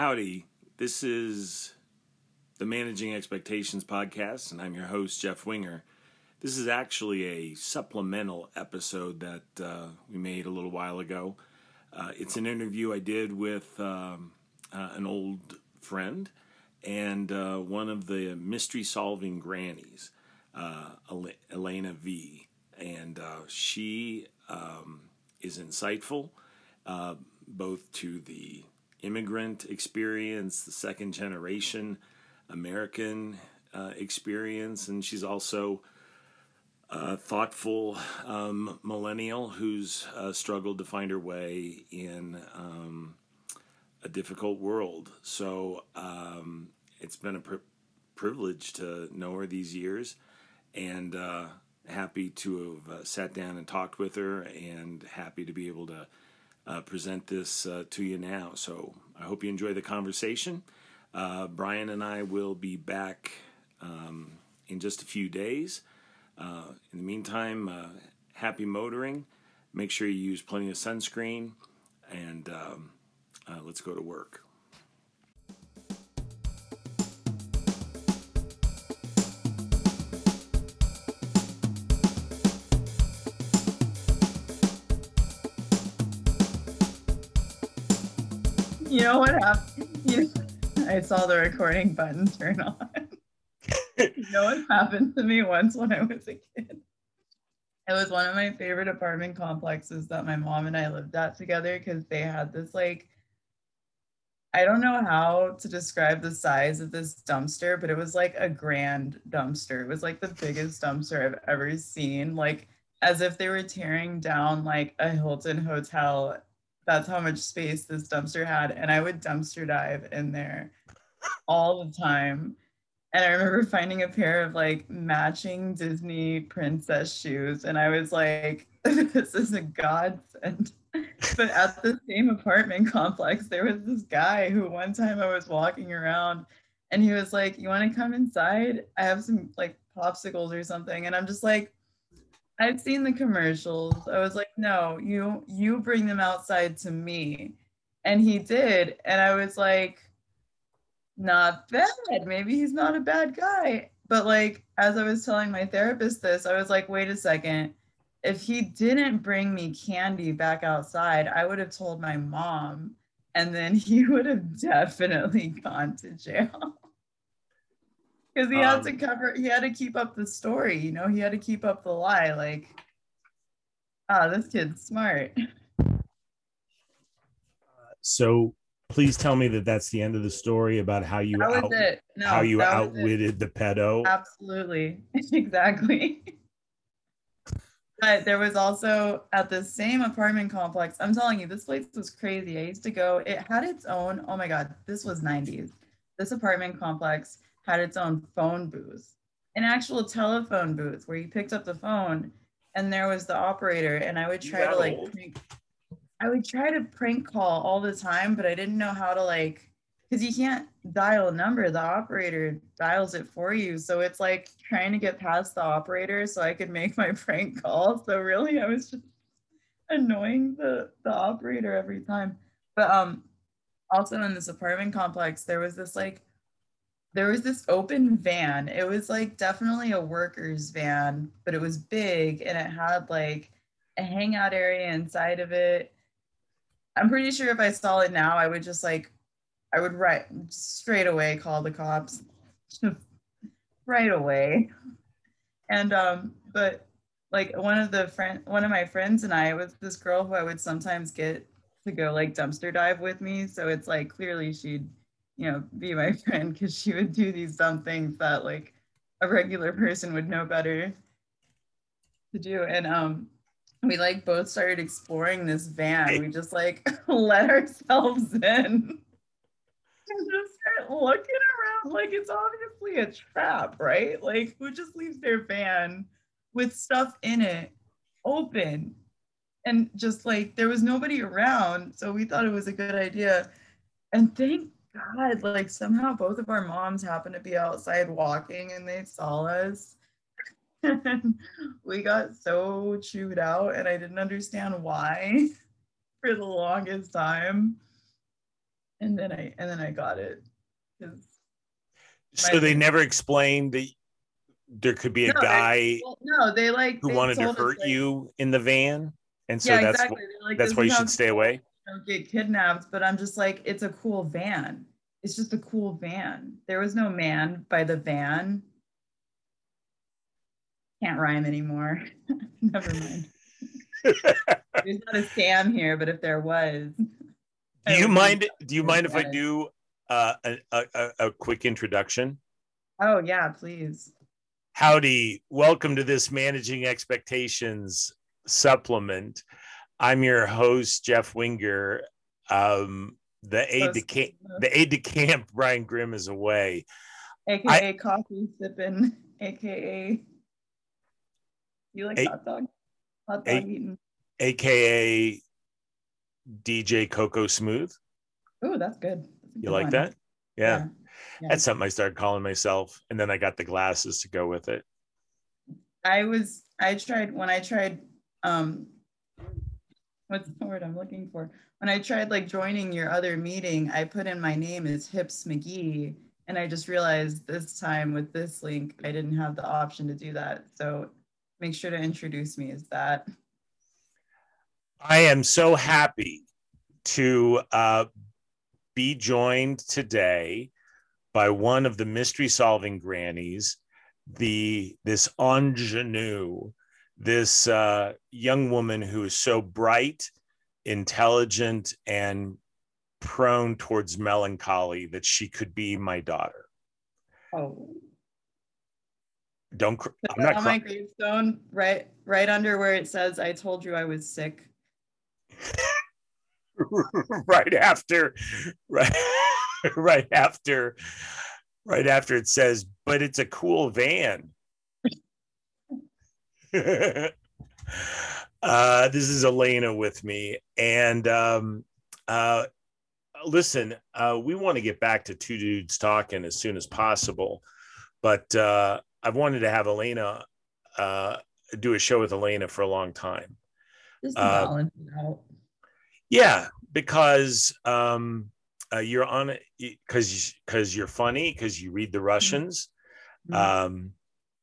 Howdy, this is the Managing Expectations podcast, and I'm your host, Jeff Winger. This is actually a supplemental episode that uh, we made a little while ago. Uh, it's an interview I did with um, uh, an old friend and uh, one of the mystery solving grannies, uh, Elena Vee. And uh, she um, is insightful both to the immigrant experience, the second generation American uh, experience, and she's also a thoughtful um, millennial who's uh, struggled to find her way in um, a difficult world. So um, it's been a pri- privilege to know her these years, and uh, happy to have uh, sat down and talked with her, and happy to be able to uh, present this uh, to you now. So I hope you enjoy the conversation. Uh, Brian and I will be back um, in just a few days. Uh, in the meantime, uh, happy motoring. Make sure you use plenty of sunscreen, and um, uh, let's go to work. You know what happened? You, I saw the recording button turn on. you know what happened to me once when I was a kid? It was one of my favorite apartment complexes that my mom and I lived at together because they had this like I don't know how to describe the size of this dumpster, but it was like a grand dumpster. It was like the biggest dumpster I've ever seen, like as if they were tearing down like a Hilton hotel that's how much space this dumpster had. And I would dumpster dive in there all the time. And I remember finding a pair of like matching Disney princess shoes. And I was like, this is a godsend. but at the same apartment complex, there was this guy who one time I was walking around and he was like, You want to come inside? I have some like popsicles or something. And I'm just like, I've seen the commercials. I was like, no, you you bring them outside to me. And he did. And I was like, not bad. Maybe he's not a bad guy. But like as I was telling my therapist this, I was like, wait a second. If he didn't bring me candy back outside, I would have told my mom and then he would have definitely gone to jail because he um, had to cover he had to keep up the story you know he had to keep up the lie like ah oh, this kid's smart. So please tell me that that's the end of the story about how you out, no, how you outwitted the pedo. Absolutely. Exactly. But there was also at the same apartment complex i'm telling you this place was crazy. I used to go it had its own oh my god this was 90s this apartment complex had its own phone booth, an actual telephone booth where you picked up the phone and there was the operator. And I would try to like, prank, I would try to prank call all the time, but I didn't know how to like, because you can't dial a number, the operator dials it for you. So it's like trying to get past the operator so I could make my prank call. So really, I was just annoying the the operator every time. But um, also in this apartment complex, there was this like there was this open van. It was like definitely a worker's van, but it was big and it had like a hangout area inside of it. I'm pretty sure if I saw it now, I would just like, I would right straight away call the cops right away. And, um, but like one of the friend, one of my friends and I was this girl who I would sometimes get to go like dumpster dive with me. So it's like clearly she'd you know, be my friend because she would do these dumb things that like a regular person would know better to do. And um we like both started exploring this van. We just like let ourselves in and just start looking around like it's obviously a trap, right? Like who just leaves their van with stuff in it open and just like there was nobody around. So we thought it was a good idea. And thank God, like somehow both of our moms happened to be outside walking and they saw us. we got so chewed out, and I didn't understand why for the longest time. and then I and then I got it. So they never explained that there could be a No, guy Well, no, they like who they wanted to told us, hurt like- you in the van, and so yeah, that's exactly. Like, that's why you should stay away. Don't get kidnapped, but I'm just like, it's a cool van. It's just a cool van. There was no man by the van. Can't rhyme anymore. Never mind. There's not a Sam here, but if there was, Do you mind? Do you mind if I do uh, a, a a- a quick introduction? Oh yeah, please. Howdy, welcome to this Managing Expectations supplement. I'm your host, Jeff Winger. Um, the aide de camp, the aide de camp, Brian Grimm is away. AKA coffee sipping, AKA you like A- hot dog? Hot A- dog eating. aka DJ Coco Smooth. Oh, that's good. That's You good like one. that? Yeah. Yeah. That's something I started calling myself. And then I got the glasses to go with it. I was I tried when I tried um what's the word I'm looking for? When I tried like joining your other meeting, I put in my name as Hips McGee and I just realized this time with this link I didn't have the option to do that. So make sure to introduce me as that. I am so happy to uh, be joined today by one of the mystery solving grannies, the this ingenue, this uh, young woman who is so bright, intelligent, and prone towards melancholy that she could be my daughter. Oh. Don't. Cr- I'm not. on Cry- my gravestone, right right under where it says I told you I was sick. right after right, right after right after it says but it's a cool van uh this is elena with me and um uh listen uh we want to get back to two dudes talking as soon as possible but uh i've wanted to have elena uh do a show with elena for a long time Uh, balance it out. Yeah, because um, uh, you're on it because because you're funny because you read the Russians. Mhm. Um,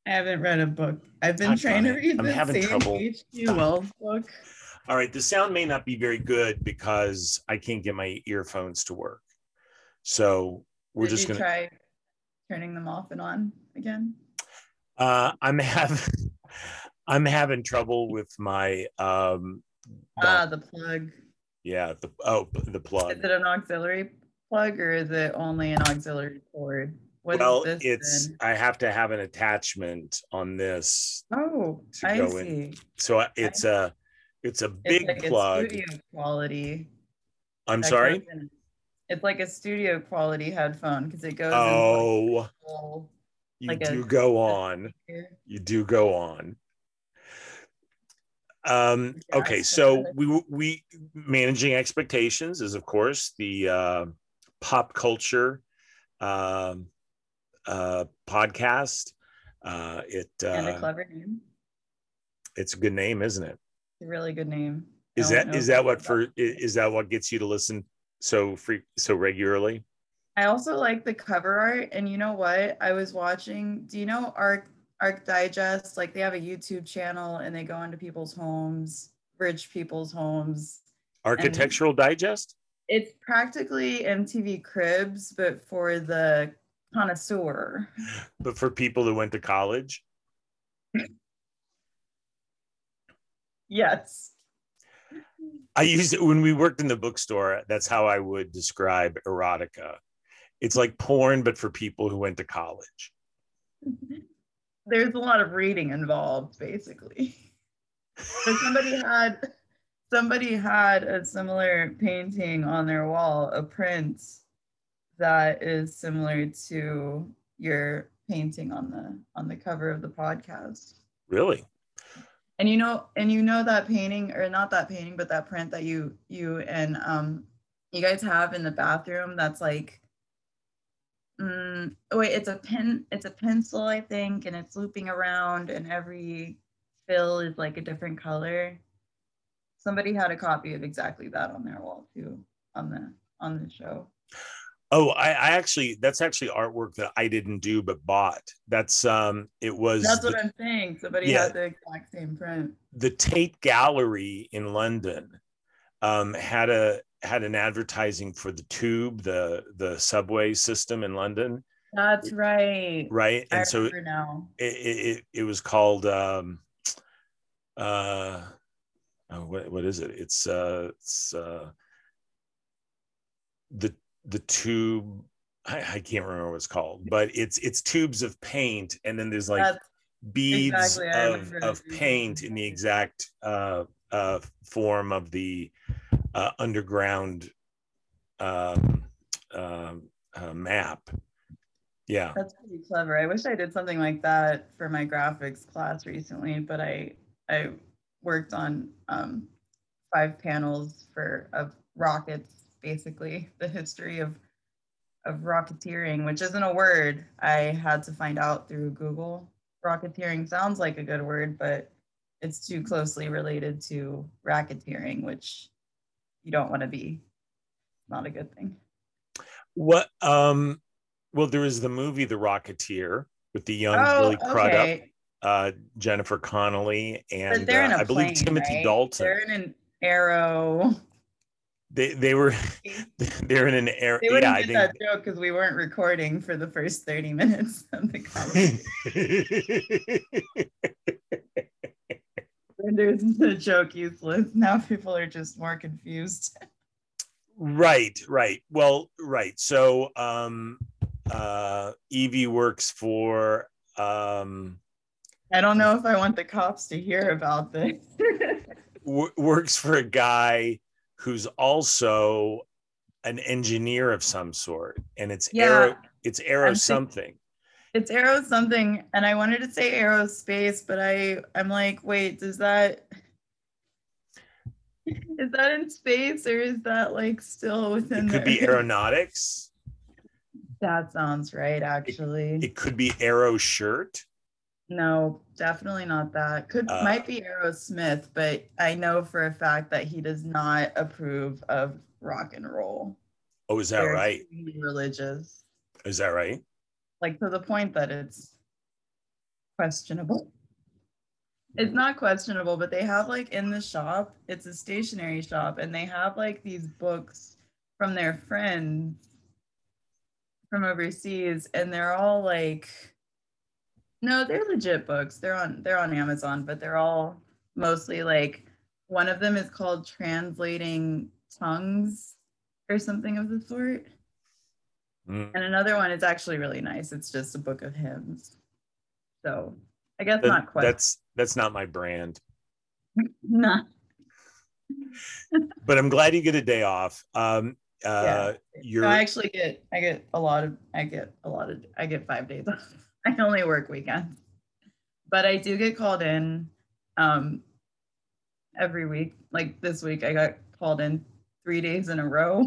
I haven't read a book. I've been I've trying to read I'm the having same trouble. H.G. Wells book. all right, the sound may not be very good because I can't get my earphones to work. So we're Did just gonna. try turning them off and on again. Uh, I'm having I'm having trouble with my um. Ah, the plug. yeah, the oh the plug. Is it an auxiliary plug or is it only an auxiliary cord? What well, it's then? I have to have an attachment on this, Oh, I see. in. so it's a it's a big it's like plug. A studio quality. I'm sorry. in- It's like a studio quality headphone because it goes. in Oh, a you like a- do go on. You do go on. Um, Yeah, okay, so- so we we managing expectations is of course the uh, pop culture um, uh, podcast. Uh, it and a uh, clever name. it's a good name, isn't it? It's a really good name. Is that is that know is if that it's what for is that what gets you to listen so free so regularly? I also like the cover art, and you know what? I was watching. Do you know Arc Arc Digest? Like they have a YouTube channel, and they go into people's homes, rich people's homes. Architectural Digest. It's practically MTV Cribs, but for the connoisseur. but for people who went to college Yes. i used it when we worked in the bookstore that's how i would describe erotica it's like porn but for people who went to college There's a lot of reading involved, basically. But somebody had somebody had a similar painting on their wall, a print that is similar to your painting on the on the cover of the podcast. really And you know, and you know that painting, or not that painting, but that print that you you and um you guys have in the bathroom that's like mm, oh wait, it's a pen, it's a pencil, I think, and it's looping around, and every fill is like a different color. Somebody had a copy of exactly that on their wall too, on the on the show. Oh, I, I, actually that's actually artwork that I didn't do but bought. That's um it was That's the, what I'm saying. Somebody yeah, had the exact same print. The Tate Gallery in London um had a had an advertising for the tube, the the subway system in London. That's right. Right. And I so now. It, it it was called um uh oh, what what is it? It's uh it's uh the the tube I, I, can't remember what it's called, but it's it's tubes of paint, and then there's like That's beads exactly, of, of paint in the exact uh, uh, form of the uh, underground um, um, uh, map. Yeah, that's pretty clever. I wish I did something like that for my graphics class recently, but I I worked on um, five panels for of rockets basically the history of of rocketeering, which isn't a word I had to find out through Google. Rocketeering sounds like a good word, but it's too closely related to racketeering, which you don't want to be. Not a good thing. What um well there is the movie The Rocketeer with the young oh, Billy Crudup, uh Jennifer Connelly and uh, I believe Timothy right? Dalton. They're in an arrow they they were they're in an area. They wouldn't yeah, get that joke because we weren't recording for the first thirty minutes of the conversation. There's the joke useless. Now people are just more confused. Right, right. Well, right. So um uh Evie works for um I don't know if I want the cops to hear about this. works for a guy who's also an engineer of some sort. And it's yeah, aero it's aero something. It's aero something. And i wanted to say aerospace but i i'm like wait does that is that in space or is that like still within it could be aeronautics. That sounds right actually. it, it could be aero shirt no, definitely not that. Could uh, might be Aerosmith, but I know for a fact that he does not approve of rock and roll. Oh, is that They're right? Religious. Is that right? Like to the point that it's questionable. It's not questionable, but they have like in the shop, it's a stationery shop, and they have like these books from their friends from overseas, and they're all like no, they're legit books. They're on they're on Amazon, but they're all mostly like one of them is called Translating Tongues or something of the sort. Mm. And another one is actually really nice. It's just a book of hymns. So I guess that, not quite. That's that's not my brand. nah. but I'm glad you get a day off. Um uh yeah. you're I actually get I get a lot of I get a lot of I get five days off. I only work weekends, but I do get called in um, every week. Like this week, I got called in three days in a row.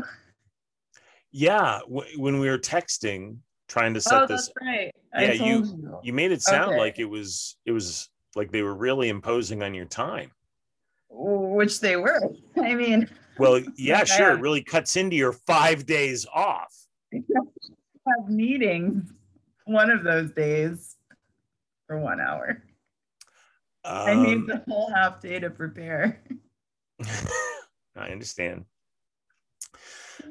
Yeah, w- when we were texting, trying to set oh, this. right. Yeah, you, you, you made it sound okay. like it was it was like they were really imposing on your time. Which they were. I mean. Well, yeah, like sure. It really cuts into your five days off. have meetings one of those days for one hour. Um, I need the whole half day to prepare. I understand.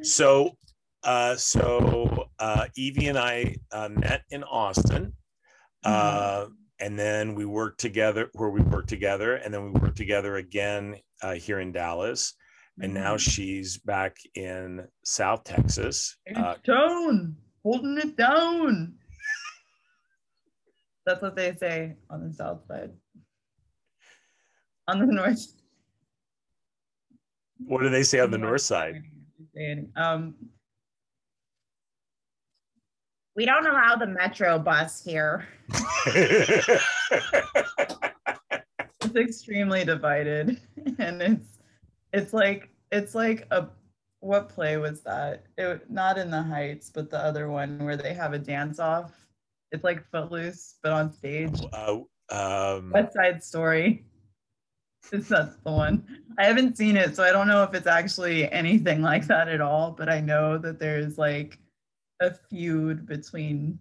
So, uh, so uh, Evie and I uh, met in Austin, uh, mm-hmm. and then we worked together. Where we worked together, and then we worked together again uh, here in Dallas. And now mm-hmm. she's back in South Texas. Uh, down, holding it down. That's what they say on the south side. On the north. What do they say on the north side? Um, we don't allow the metro bus here. it's extremely divided, and it's it's like it's like a what play was that? It not in the Heights, but the other one where they have a dance off it's like Footloose, but on stage. Uh, um, West Side Story. That's the one. I haven't seen it, so I don't know if it's actually anything like that at all. But I know that there's like a feud between.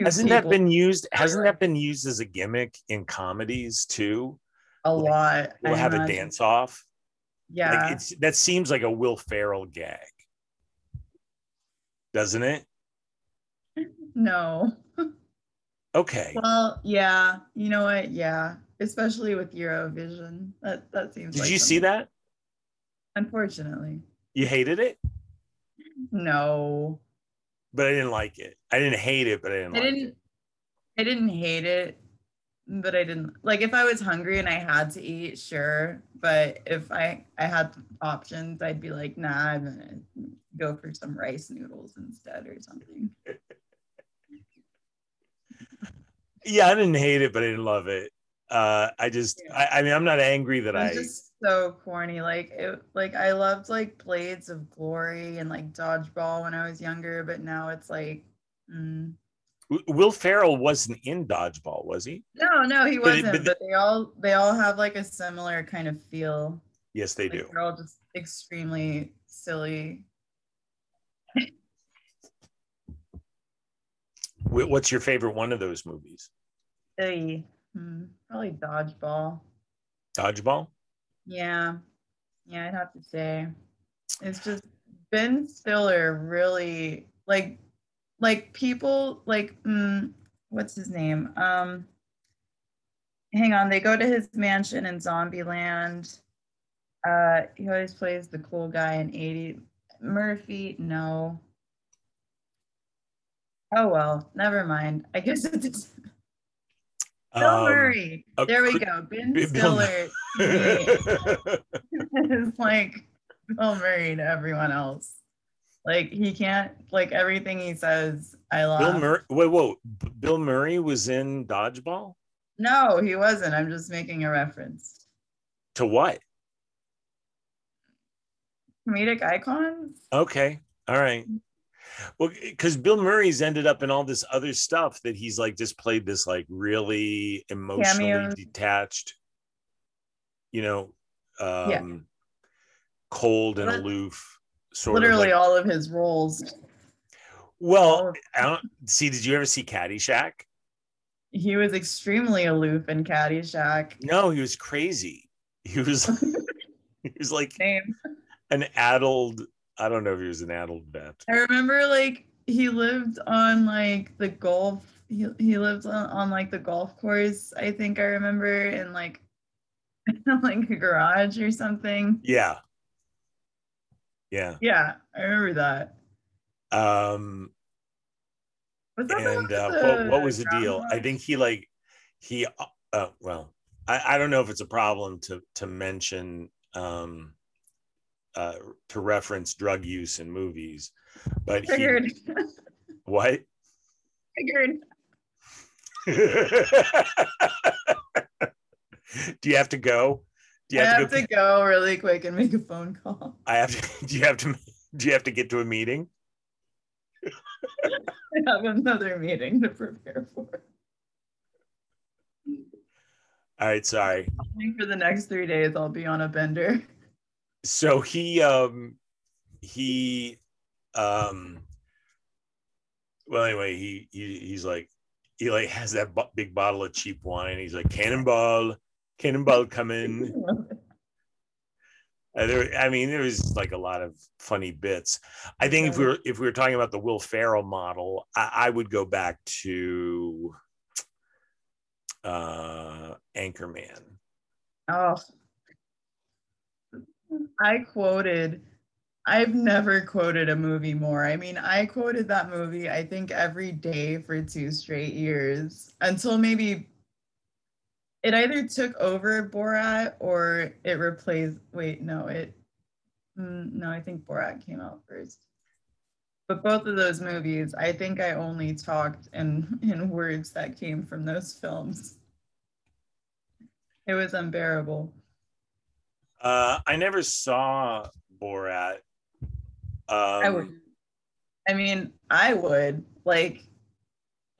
Hasn't that been used? Hasn't that been used as a gimmick in comedies too? A like, lot. We'll I have imagine. a dance off. Yeah, like it's that seems like a Will Ferrell gag, doesn't it? No. Okay. Well, yeah. You know what? Yeah. Especially with Eurovision. That that seems Did like you see that? Unfortunately. You hated it? No. But I didn't like it. I didn't hate it, but I didn't I like didn't, it. I didn't hate it, but I didn't like if I was hungry and I had to eat, sure. But if I I had options, I'd be like, nah, I'm gonna go for some rice noodles instead or something. yeah, I didn't hate it, but I didn't love it. Uh, I just, yeah. I, I, mean, I'm not angry that I. Just so corny. Like it, like I loved like Blades of Glory and like Dodgeball when I was younger, but now it's like. Mm. Will Ferrell wasn't in Dodgeball, was he? No, no, he wasn't. But, it, but, but, they all they all have like a similar kind of feel. Yes, they like do. They're all just extremely silly. What's your favorite one of those movies? Hey, hmm, probably Dodgeball. Dodgeball? Yeah. Yeah, I'd have to say. It's just Ben Stiller really like like people like mm, what's his name? Um hang on, they go to his mansion in Zombieland. Uh he always plays the cool guy in Eddie Murphy, no. Oh well, never mind. I guess it's Bill um, Murray. There we go. Ben Stiller is like Bill Murray to everyone else. Like he can't like everything he says. I love. Bill Murray. Wait, whoa. Bill Murray was in Dodgeball. No, he wasn't. I'm just making a reference. To what? Comedic icons. Okay. All right. Well, because Bill Murray's ended up in all this other stuff that he's like just played this like really emotionally Cameos. detached, you know, um, yeah. cold and aloof. Sort literally of like, all of his roles. Well, I don't see. Did you ever see Caddyshack? He was extremely aloof in Caddyshack. No, he was crazy. He was. he was like Same. an addled I don't know if he was an adult vet. I remember like he lived on like the golf. He he lived on, on like the golf course. I think I remember in like like a garage or something. Yeah. Yeah. Yeah, I remember that. Um. and uh, what what was the deal? I think he like he. Uh, well, I I don't know if it's a problem to to mention um uh, to reference drug use in movies, but Figured. He, what? Figured. do you have to go? Do you have, I have to, go, to go really quick and make a phone call. I have to. Do you have to? Do you have to get to a meeting? I have another meeting to prepare for. All right, sorry. For the next three days, I'll be on a bender so he um he um well anyway he, he he's like he like has that b- big bottle of cheap wine he's like cannonball cannonball coming uh, there, I mean, there was like a lot of funny bits. I think if we were if we were talking about the Will Ferrell model, I, I would go back to uh, Anchorman. Oh, I quoted, I've never quoted a movie more. I mean, I quoted that movie, I think, every day for two straight years until maybe it either took over Borat or it replaced. Wait, no, it, mm, no, I think Borat came out first. But both of those movies, I think I only talked in, in words that came from those films. It was unbearable. Uh, I never saw Borat. Um, I would. I mean, I would like.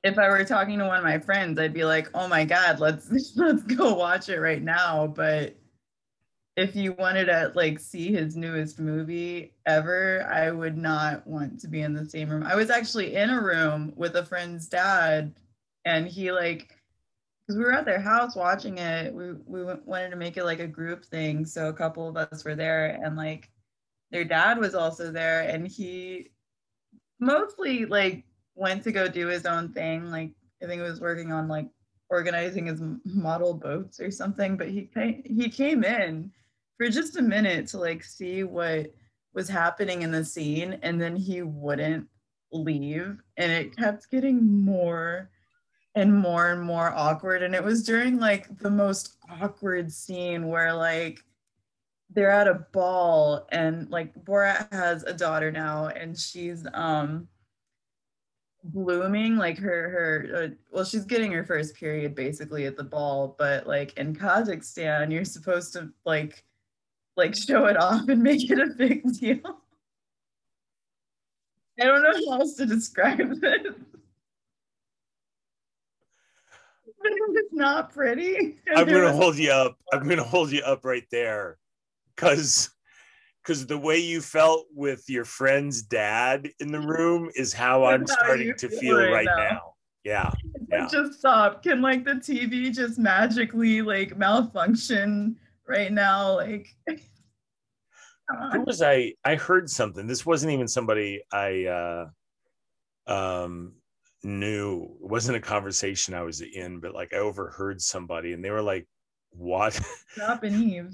if I were talking to one of my friends, I'd be like, "Oh my god, let's let's go watch it right now." But if you wanted to like see his newest movie ever, I would not want to be in the same room. I was actually in a room with a friend's dad, and he like because we were at their house watching it. We we wanted to make it like a group thing, so a couple of us were there, and like their dad was also there, and he mostly like went to go do his own thing. Like I think he was working on like organizing his model boats or something. But he came, he came in for just a minute to like see what was happening in the scene, and then he wouldn't leave, and it kept getting more and more and more awkward. And it was during like the most awkward scene where like they're at a ball and like Borat has a daughter now and she's um blooming like her her uh, well she's getting her first period basically at the ball but like in kazakhstan you're supposed to like like show it off and make it a big deal i don't know how else to describe this it's not pretty i'm gonna hold you up i'm gonna hold you up right there because because the way you felt with your friend's dad in the room is how I'm starting to feel right, right now. now. Yeah. yeah. Just stop. Can like the TV just magically like malfunction right now? Like who was I I heard something. This wasn't even somebody I uh um knew. It wasn't a conversation I was in, but like I overheard somebody and they were like, What? Stop and Eve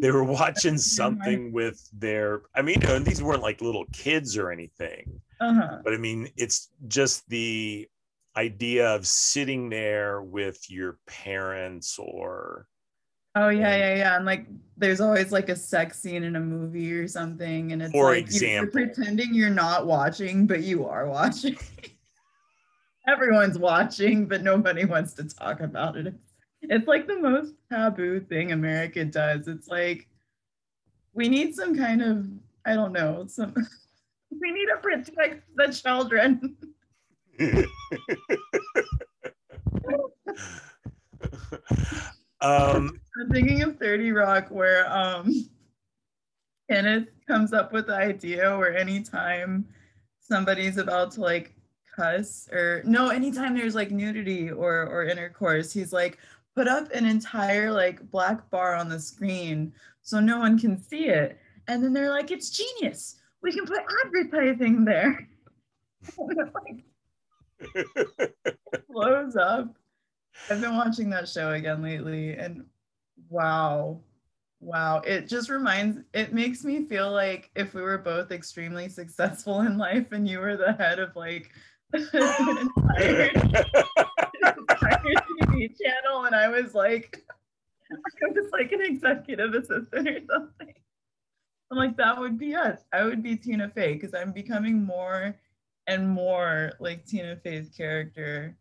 they were watching something with their i mean you know, these weren't like little kids or anything uh-huh. but i mean it's just the idea of sitting there with your parents or oh yeah yeah yeah and like there's always like a sex scene in a movie or something and it's for like example you're pretending you're not watching but you are watching everyone's watching but nobody wants to talk about it it's like the most taboo thing America does. It's like we need some kind of I don't know some we need to protect the children. um, I'm thinking of 30 Rock where um Kenneth comes up with the idea where anytime somebody's about to like cuss or no anytime there's like nudity or or intercourse he's like put up an entire like black bar on the screen so no one can see it. And then they're like, it's genius. We can put advertising there. like, blows up. I've been watching that show again lately and wow. Wow. It just reminds it makes me feel like if we were both extremely successful in life and you were the head of like TV channel, and I was like, I was like an executive assistant or something. I'm like, that would be us. I would be Tina Fey because I'm becoming more and more like Tina Fey's character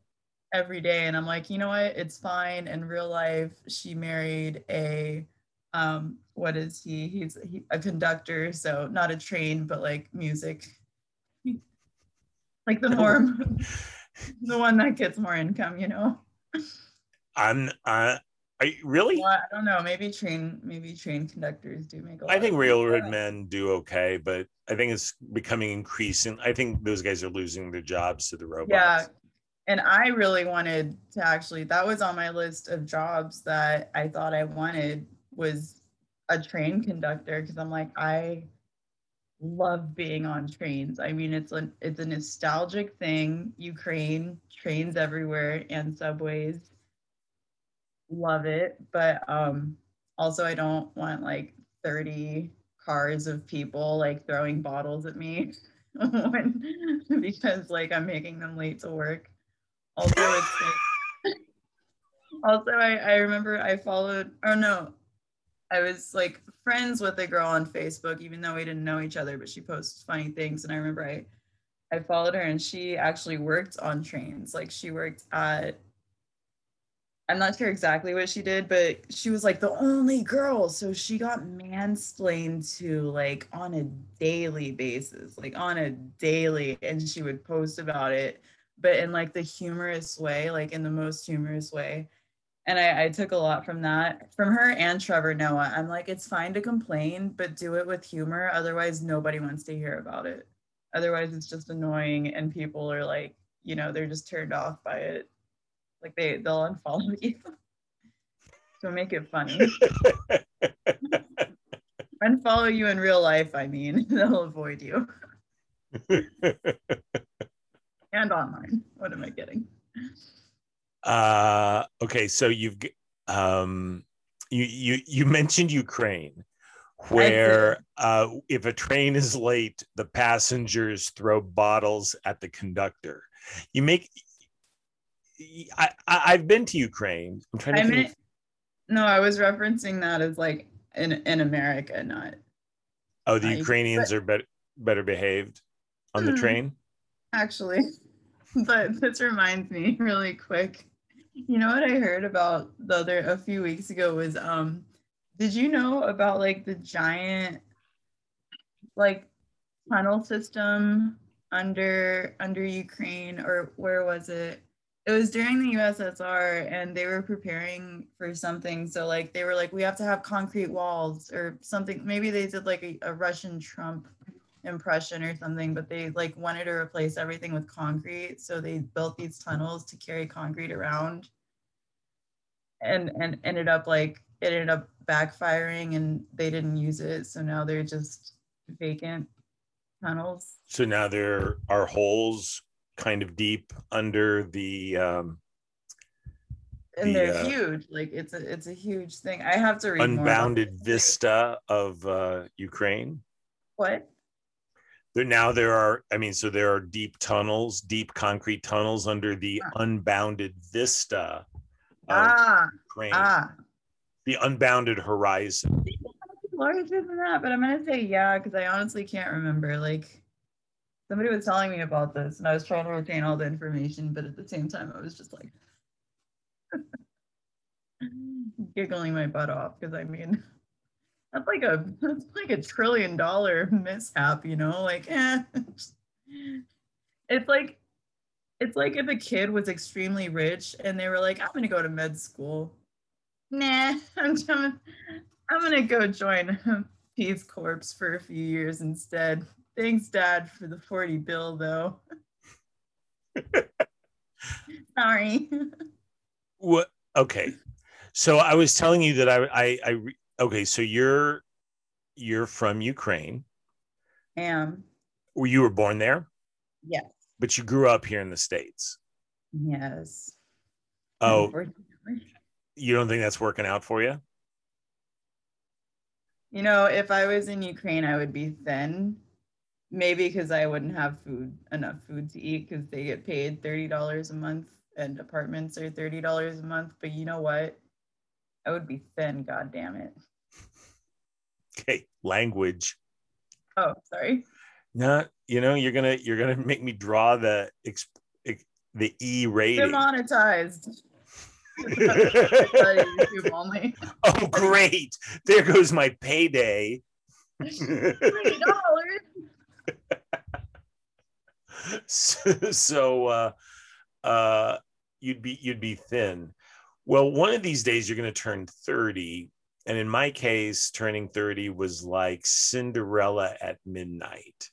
every day. And I'm like, you know what? It's fine. In real life, she married a um, what is he? He's he, a conductor, so not a train, but like music. Like the more the one that gets more income, you know. I'm uh I really well, I don't know. Maybe train maybe train conductors do make a I think railroad men do okay, but I think it's becoming increasing. I think those guys are losing their jobs to the robots. Yeah. And I really wanted to actually that was on my list of jobs that I thought I wanted was a train conductor because I'm like I love being on trains. I mean, it's a it's a nostalgic thing. Ukraine trains everywhere and subways. Love it, but um, also I don't want like thirty cars of people like throwing bottles at me when, because like I'm making them late to work. Also, it's like, also I I remember I followed. Oh no, I was like friends with a girl on Facebook, even though we didn't know each other, but she posts funny things. And I remember I, I followed her and she actually worked on trains. Like she worked at, I'm not sure exactly what she did, but she was like the only girl. So she got mansplained to like on a daily basis, like on a daily, and she would post about it but in like the humorous way, like in the most humorous way. And I, I took a lot from that, from her and Trevor Noah. I'm like, it's fine to complain, but do it with humor. Otherwise, nobody wants to hear about it. Otherwise, it's just annoying, and people are like, you know, they're just turned off by it. Like they they'll unfollow you. so make it funny. unfollow you in real life. I mean, they'll avoid you. and online. What am I getting? Uh, okay, so you've um, you you you mentioned Ukraine, where uh, if a train is late, the passengers throw bottles at the conductor. You make. I, I have been to Ukraine. I'm trying to. I meant, no, I was referencing that as like in in America, not. Oh, the Ukrainians but, are better better behaved on the hmm. train. Actually, but this reminds me really quick you know what I heard about the other a few weeks ago was um did you know about like the giant like tunnel system under under Ukraine or where was it? It was during the USSR and they were preparing for something. So like they were like, we have to have concrete walls or something. Maybe they did like a, a Russian Trump impression or something, but they like wanted to replace everything with concrete. So they built these tunnels to carry concrete around and and ended up like it ended up backfiring and they didn't use it. So now they're just vacant tunnels. So now there are holes kind of deep under the um and the, they're uh, huge like it's a it's a huge thing i have to read unbounded vista of uh ukraine what there now there are i mean so there are deep tunnels deep concrete tunnels under the unbounded vista ah, ukraine. ah. the unbounded horizon. Larger than that but i'm gonna say yeah because i honestly can't remember like somebody was telling me about this and i was trying to retain all the information but at the same time i was just like giggling my butt off because i mean that's like a that's like a trillion dollar mishap, you know? Like, eh. It's like it's like if a kid was extremely rich and they were like, I'm gonna go to med school. Nah, I'm gonna, I'm gonna go join Peace Corps for a few years instead. Thanks, Dad, for the 40 bill though. Sorry. What okay. So I was telling you that I I, I okay, so you're you're from Ukraine. Am. Were you were born there? Yes. But you grew up here in the States. Yes. Oh. You don't think that's working out for you? You know, if I was in Ukraine, I would be thin. Maybe because I wouldn't have food, enough food to eat because they get paid $30 a month and apartments are $30 a month. But you know what? I would be thin, god damn it. Okay, language. Oh, sorry. No, you know you're gonna you're gonna make me draw the the E rating. Demonetized. oh, great! There goes my payday. so, so uh, uh, you'd be you'd be thin. Well, one of these days you're going to turn 30, and in my case, turning 30 was like Cinderella at midnight.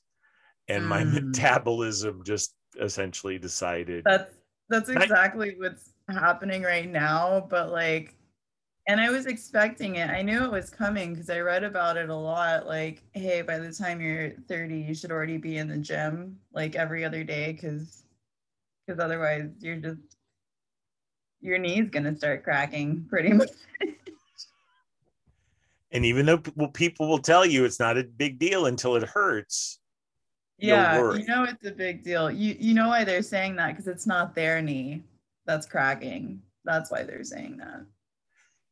And my mm. metabolism just essentially decided. That's that's exactly I, what's happening right now. But like, and I was expecting it. I knew it was coming because I read about it a lot. Like, hey, by the time you're 30, you should already be in the gym like every other day because because otherwise you're just your knee's gonna start cracking pretty much. And even though people will tell you it's not a big deal until it hurts. Yeah, you know it's a big deal. You you know why they're saying that because it's not their knee that's cracking. That's why they're saying that.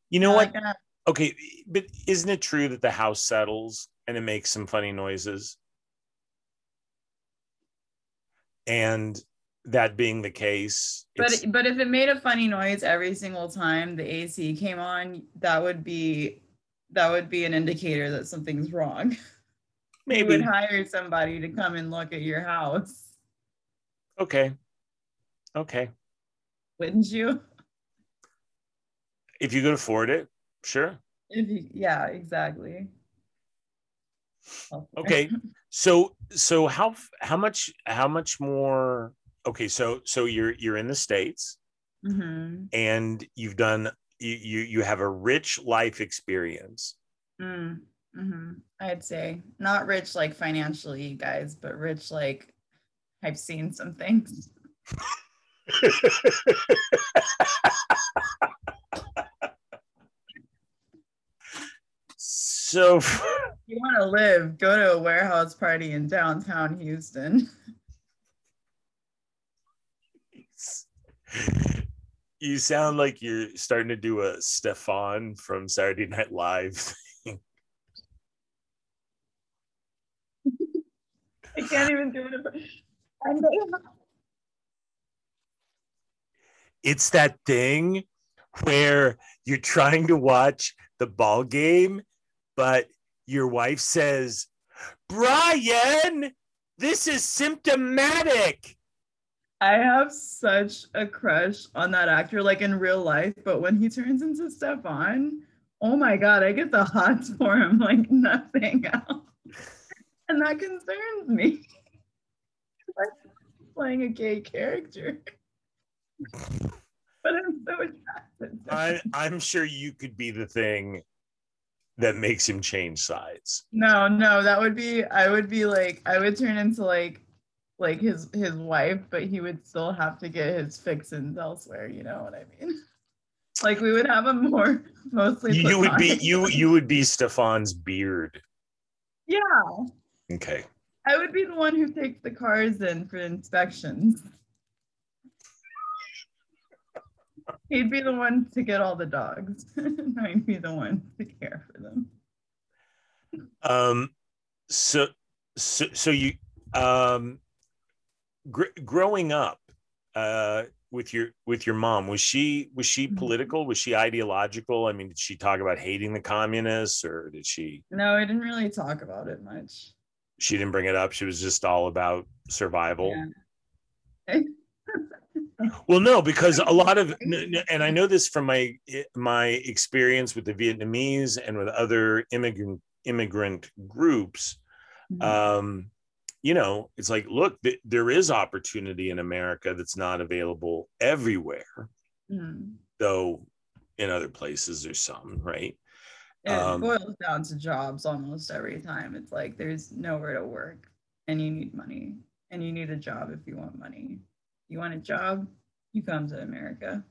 You know what? Like okay, but isn't it true that the house settles and it makes some funny noises? And that being the case, but but if it made a funny noise every single time the AC came on, that would be that would be an indicator that something's wrong. Maybe you would hire somebody to come and look at your house. Okay. Okay. Wouldn't you? If you could afford it, sure. If you, yeah, exactly. Okay. So so how how much how much more okay, so so you're you're in the States hmm and you've done you you, you have a rich life experience. Mm, hmm I'd say not rich like financially, you guys, but rich like I've seen some things. so If you want to live, go to a warehouse party in downtown Houston. you sound like you're starting to do a Stefan from Saturday Night Live. Thing. I can't even do it. It's that thing where you're trying to watch the ball game, but your wife says, Brian, this is symptomatic. I have such a crush on that actor, like in real life, but when he turns into Stefan, oh my god, I get the hots for him like nothing else. And that concerns me. Like playing a gay character. But I'm so attracted. to I. I'm sure you could be the thing that makes him change sides. No, no, that would be I would be like I would turn into like like his his wife, but he would still have to get his fixins elsewhere, you know what I mean? Like we would have a more mostly You, you would be you you would be Stefan's beard. Yeah. Okay. I would be the one who takes the cars in for inspections. He'd be the one to get all the dogs. and I'd be the one to care for them. Um, so, so, so you, um, gr- growing up, uh, with your with your mom, was she was she Mhm. political? Was she ideological? I mean, did she talk about hating the communists, or did she? No, I didn't really talk about it much. She didn't bring it up. She was just all about survival. Yeah. Well, no, because a lot of, and I know this from my my experience with the Vietnamese and with other immigrant immigrant groups. Mhm. Um, you know, it's like, look, th- there is opportunity in America that's not available everywhere, Mhm. though. In other places, there's some, right? It Um, boils down to jobs almost every time. It's like there's nowhere to work and you need money and you need a job if you want money. You want a job, you come to America.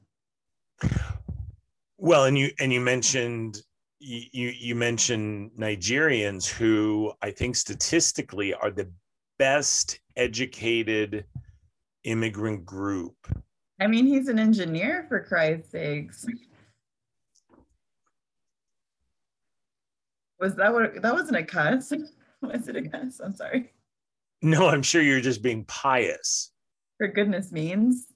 Well, and you and you mentioned you you mentioned Nigerians who I think statistically are the best educated immigrant group. I mean, he's an engineer for Christ's sakes. Was that what that wasn't a cuss? Was it a cuss? I'm sorry. No, I'm sure you're just being pious. For goodness means.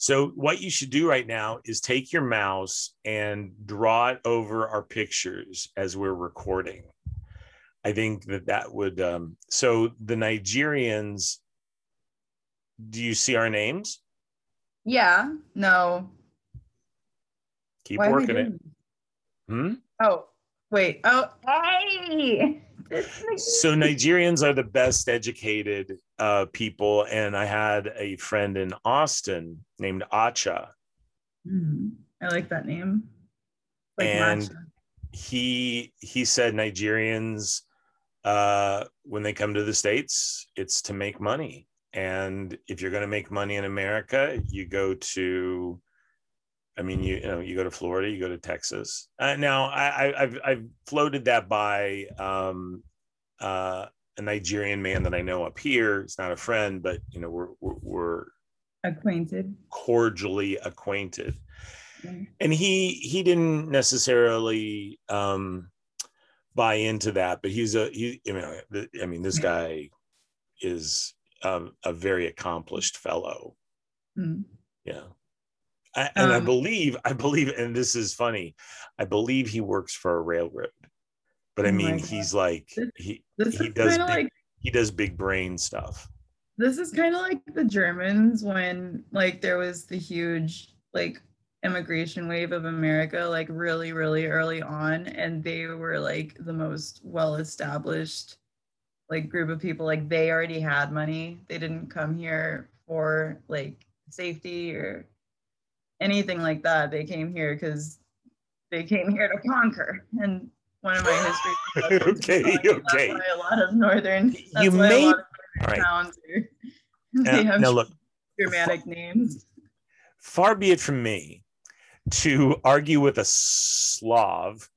So what you should do right now is take your mouse and draw it over our pictures as we're recording. I think that that would. Um, so the Nigerians. Do you see our names? Yeah. No. Keep Why working it. Hmm? Oh, wait. Oh, hey. So Nigerians are the best educated uh, people, and I had a friend in Austin named Acha. Hmm, I like that name. Like And- matcha. He he said Nigerians, uh, when they come to the states, it's to make money, and if you're going to make money in America, you go to. I mean, you, you know, you go to Florida, you go to Texas. Uh, now, I, I, I've I've floated that by um, uh, a Nigerian man that I know up here. He's not a friend, but you know, we're we're, we're Acquainted. cordially acquainted Mm. and he he didn't necessarily um buy into that but he's a he you know i mean this guy is a, a very accomplished fellow. Hmm. yeah. I, and i Um, believe i believe and this is funny i believe he works for a railroad but i Oh mean he's like This- he This He does big- like he does big brain stuff. This is kind of like the Germans when like there was the huge like immigration wave of America like really really early on and they were like the most well established like group of people. Like they already had money. They didn't come here for like safety or anything like that. They came here because they came here to conquer. And one of my history okay okay. a lot of northern you may right. towns are, now, have now look. Dramatic names. Far be it from me to argue with a slav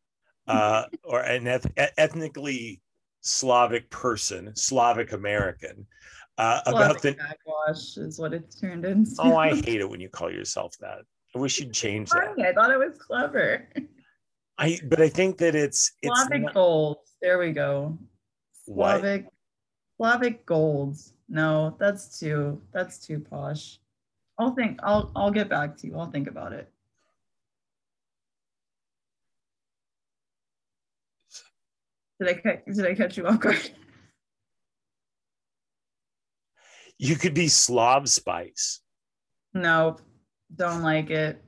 uh, or an eth- ethnically Slavic person, Slavic American, uh, about the backwash is what it's turned into. oh, I hate it when you call yourself that. I wish you'd change that. I thought it was clever. I but I think that it's it's Slavic not... gold. There we go. Slavic what? Slavic golds. No, that's too that's too posh. I'll think I'll I'll get back to you. I'll think about it. Did I catch, did I catch you off guard? You could be Slav Spice. Nope. Don't like it.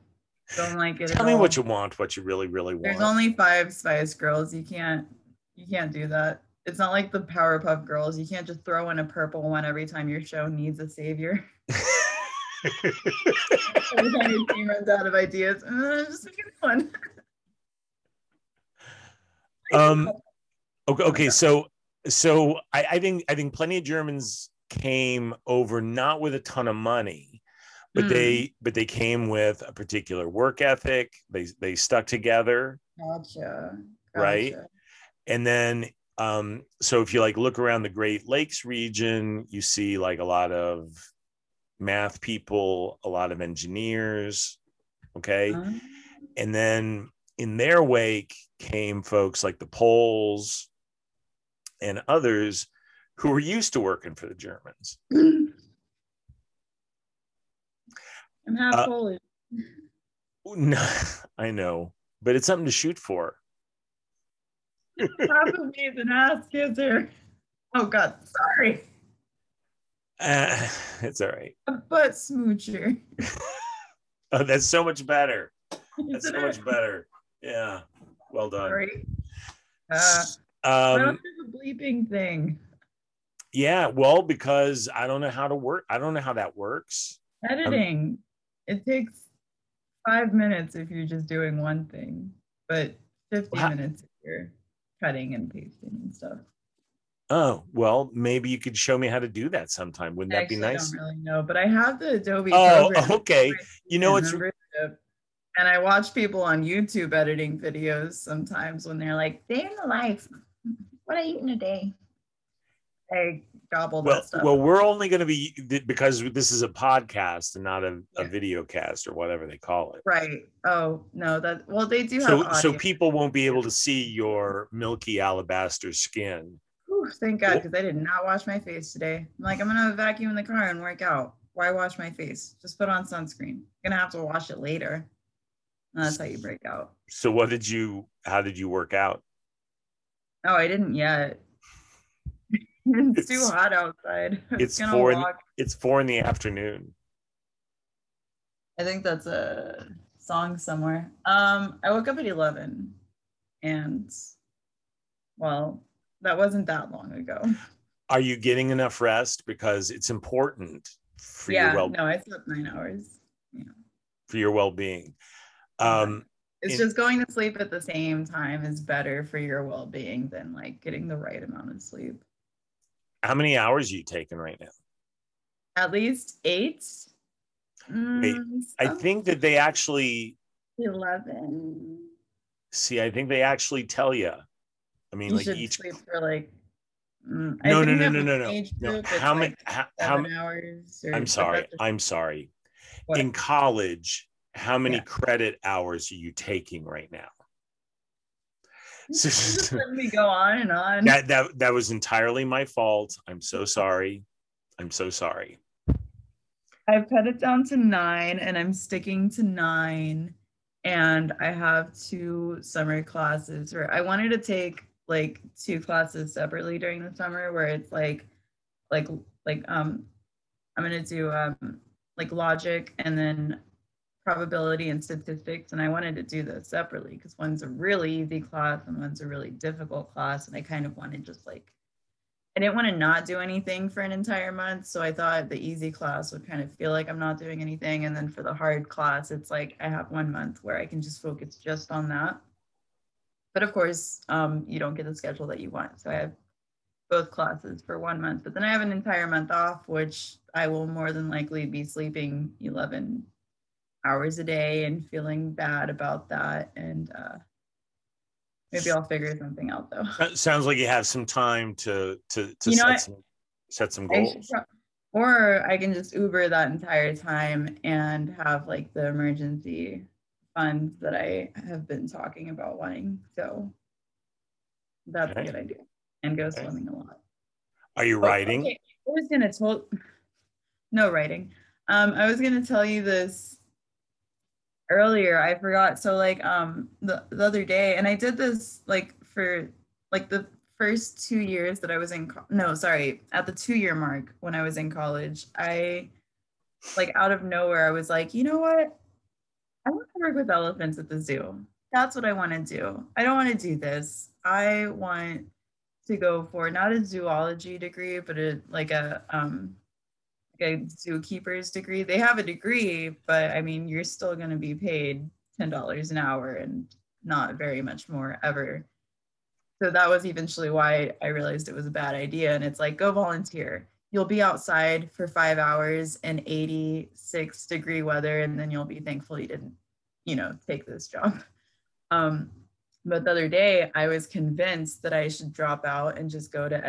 Don't like it. Tell me all. what you want, what you really, really want. There's only five Spice Girls. You can't you can't do that. It's not like the Powerpuff Girls. You can't just throw in a purple one every time your show needs a savior. every time your team runs out of ideas, uh, just make a one. um Okay, okay, so so I, I think I think plenty of Germans came over not with a ton of money, but mm. they but they came with a particular work ethic. They they stuck together. Gotcha. gotcha. Right. And then um, so if you like look around the Great Lakes region, you see like a lot of math people, a lot of engineers. Okay. Uh-huh. And then in their wake came folks like the Poles, and others who were used to working for the Germans. I'm half uh, Polish. No, I know, but it's something to shoot for. half of me is an ass kisser. Oh God, sorry. Uh, it's all right. A butt smoocher. oh, that's so much better. That's so much better. Yeah. Well done. Sorry. Uh, um, I a bleeping thing. Yeah, well, because I don't know how to work. I don't know how that works. Editing. Um, it takes five minutes if you're just doing one thing, but 50 how, minutes if you're cutting and pasting and stuff. Oh, well, maybe you could show me how to do that sometime. Wouldn't that be nice? I don't really know, but I have the Adobe. Oh, okay. You know it's. and I watch people on YouTube editing videos sometimes when they're like, day in the life what I eat in a day. I gobble well, that stuff. Well, we're only going to be because this is a podcast and not a, yeah. a video cast or whatever they call it. Right. Oh no, that well they do so, So people won't be able to see your milky alabaster skin. Whew, thank God, because I did not wash my face today. I'm like, I'm gonna vacuum in the car and work out. Why wash my face? Just put on sunscreen. I'm gonna have to wash it later. And that's how you break out. So what did you how did you work out? Oh, I didn't yet. it's, it's, too hot outside. It's four. In, it's four in the afternoon. I think that's a song somewhere. Um, I woke up at eleven, and well, that wasn't that long ago. Are you getting enough rest? Because it's important for yeah, your well. Being. No, I slept nine hours. Yeah. For your well-being. Um, it's just going to sleep at the same time is better for your well-being than like getting the right amount of sleep how many hours are you taking right now at least eight mm, i think that they actually 11 see i think they actually tell you i mean you like each sleep for like mm, no, no, no, no, no, no, no. How many? Like how, many hours? I'm sorry. I'm sorry. What? In college, how many yeah. credit hours are you taking right now? So, let me go on and on. That, that that was entirely my fault. I'm so sorry. I'm so sorry. I've cut it down to nine and I'm sticking to nine. And I have two summer classes where I wanted to take like two classes separately during the summer where it's like like like um I'm to do um, like logic and then probability and statistics. And I wanted to do those separately because one's a really easy class and one's a really difficult class. And I kind of wanted just like, I didn't want to not do anything for an entire month. So I thought the easy class would kind of feel like I'm not doing anything. And then for the hard class, it's like I have one month where I can just focus just on that. But of course, um, you don't get the schedule that you want. So I have both classes for one month, but then I have an entire month off, which I will more than likely be sleeping 11 hours a day and feeling bad about that. And uh, maybe I'll figure something out though. sounds like you have some time to to to you know set, some, set some goals. I or I can just Uber that entire time and have like the emergency funds that I have been talking about wanting. So that's okay. a good idea. And go okay. swimming a lot. Are you writing? Okay. I was gonna tell no writing. Um, I was gonna tell you this earlier. I forgot. So like um the, the other day, and I did this like for like the first two years that I was in co- no, sorry, at the two year mark when I was in college, I like out of nowhere, I was like, you know what? I want to work with elephants at the zoo. That's what I want to do. I don't want to do this. I want to go for not a zoology degree, but a like a um a zookeeper's degree. They have a degree, but I mean, you're still going to be paid ten dollars an hour and not very much more ever. So that was eventually why I realized it was a bad idea. And it's like, go volunteer. You'll be outside for five hours in 86 degree weather, and then you'll be thankful you didn't, you know, take this job. Um, but the other day, I was convinced that I should drop out and just go to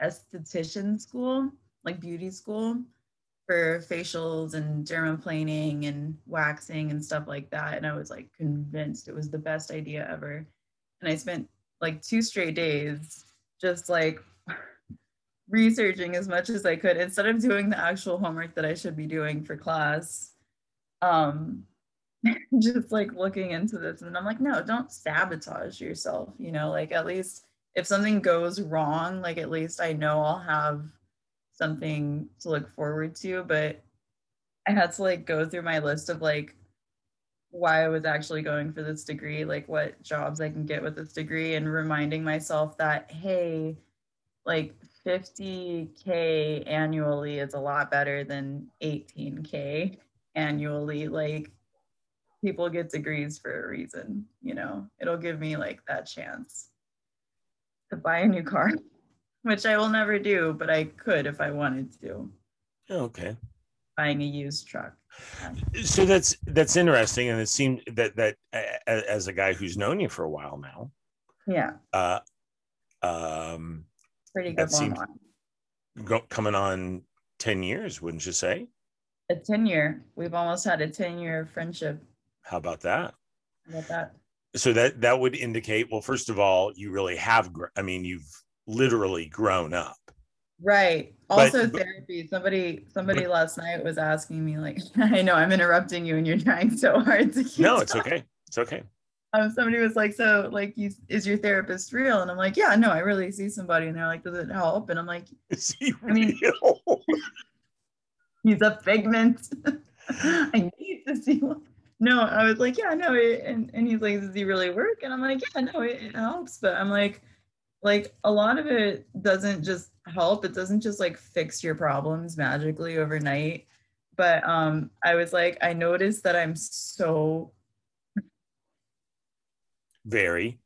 esthetician school like beauty school for facials and dermaplaning and waxing and stuff like that. And I was like convinced it was the best idea ever. And I spent like two straight days just like researching as much as I could instead of doing the actual homework that I should be doing for class. Um, just like looking into this and I'm like, no, don't sabotage yourself, you know, like at least if something goes wrong, like at least I know I'll have something to look forward to, but I had to like go through my list of like why I was actually going for this degree, like what jobs I can get with this degree, and reminding myself that, hey, like 50K annually is a lot better than 18K annually. Like people get degrees for a reason, you know, it'll give me like that chance to buy a new car which I will never do, but I could if I wanted to. Okay. Buying a used truck. So that's that's interesting, and it seemed that that as a guy who's known you for a while now. Yeah. Uh, um, pretty good go, coming on 10 years wouldn't you say a 10 year we've almost had a 10 year friendship how about that how about that so that that would indicate well first of all you really have i mean you've literally grown up. Right. Also but, therapy. Somebody somebody but, last night was asking me like I know I'm interrupting you and you're trying so hard to keep No, it's okay. It's okay. Um, somebody was like, so like you is your therapist real? And I'm like, yeah, no, I really see somebody and they're like, does it help? And I'm like, is he I mean, real? he's a figment. I need to see one. No, I was like, yeah, no, it, and, and he's like, does he really work? And I'm like, yeah, no, it, it helps. But I'm like, like a lot of it doesn't just help. It doesn't just like fix your problems magically overnight. But um i was like i noticed that i'm so very.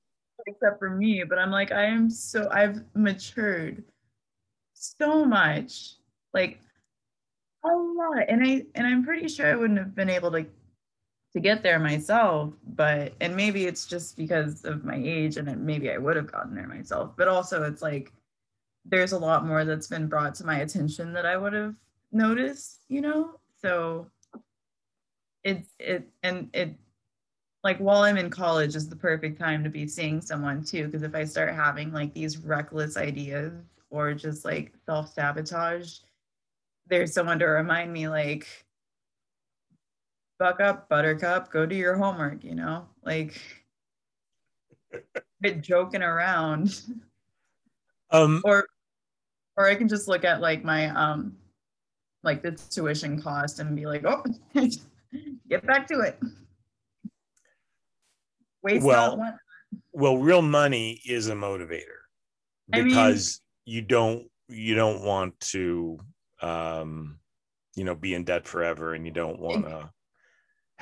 Except for me but i'm like i am so i've matured so much like a lot. And i and i'm pretty sure i wouldn't have been able to to get there myself but and maybe it's just because of my age and maybe i would have gotten there myself but also it's like there's a lot more that's been brought to my attention that i would have noticed you know? So it's it and it like while i'm in college is the perfect time to be seeing someone too because if i start having like these reckless ideas or just like self-sabotage there's someone to remind me like buck up, buttercup, go do your homework, you know? Like bit joking around. Um or or I can just look at like my um like the tuition cost and be like, oh, get back to it. Waste well, well, real money is a motivator because I mean, you don't you don't want to um you know be in debt forever and you don't want to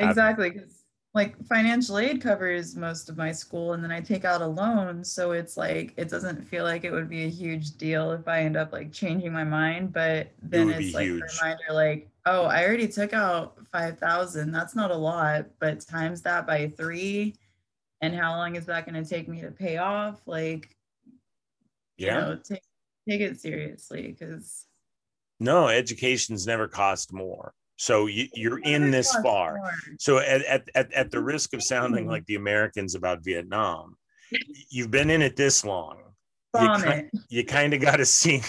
exactly because like financial aid covers most of my school and then I take out a loan. So it's like it doesn't feel like it would be a huge deal if I end up like changing my mind. But then it it's like huge. a reminder like, oh, I already took out five thousand. That's not a lot, but times that by three. And how long is that going to take me to pay off? Like, yeah, you know, take take it seriously because no, education's never cost more. So you, you're in this far. So at, at, at, at the risk of sounding like the Americans about Vietnam, you've been in it this long. You, you kind of got to see,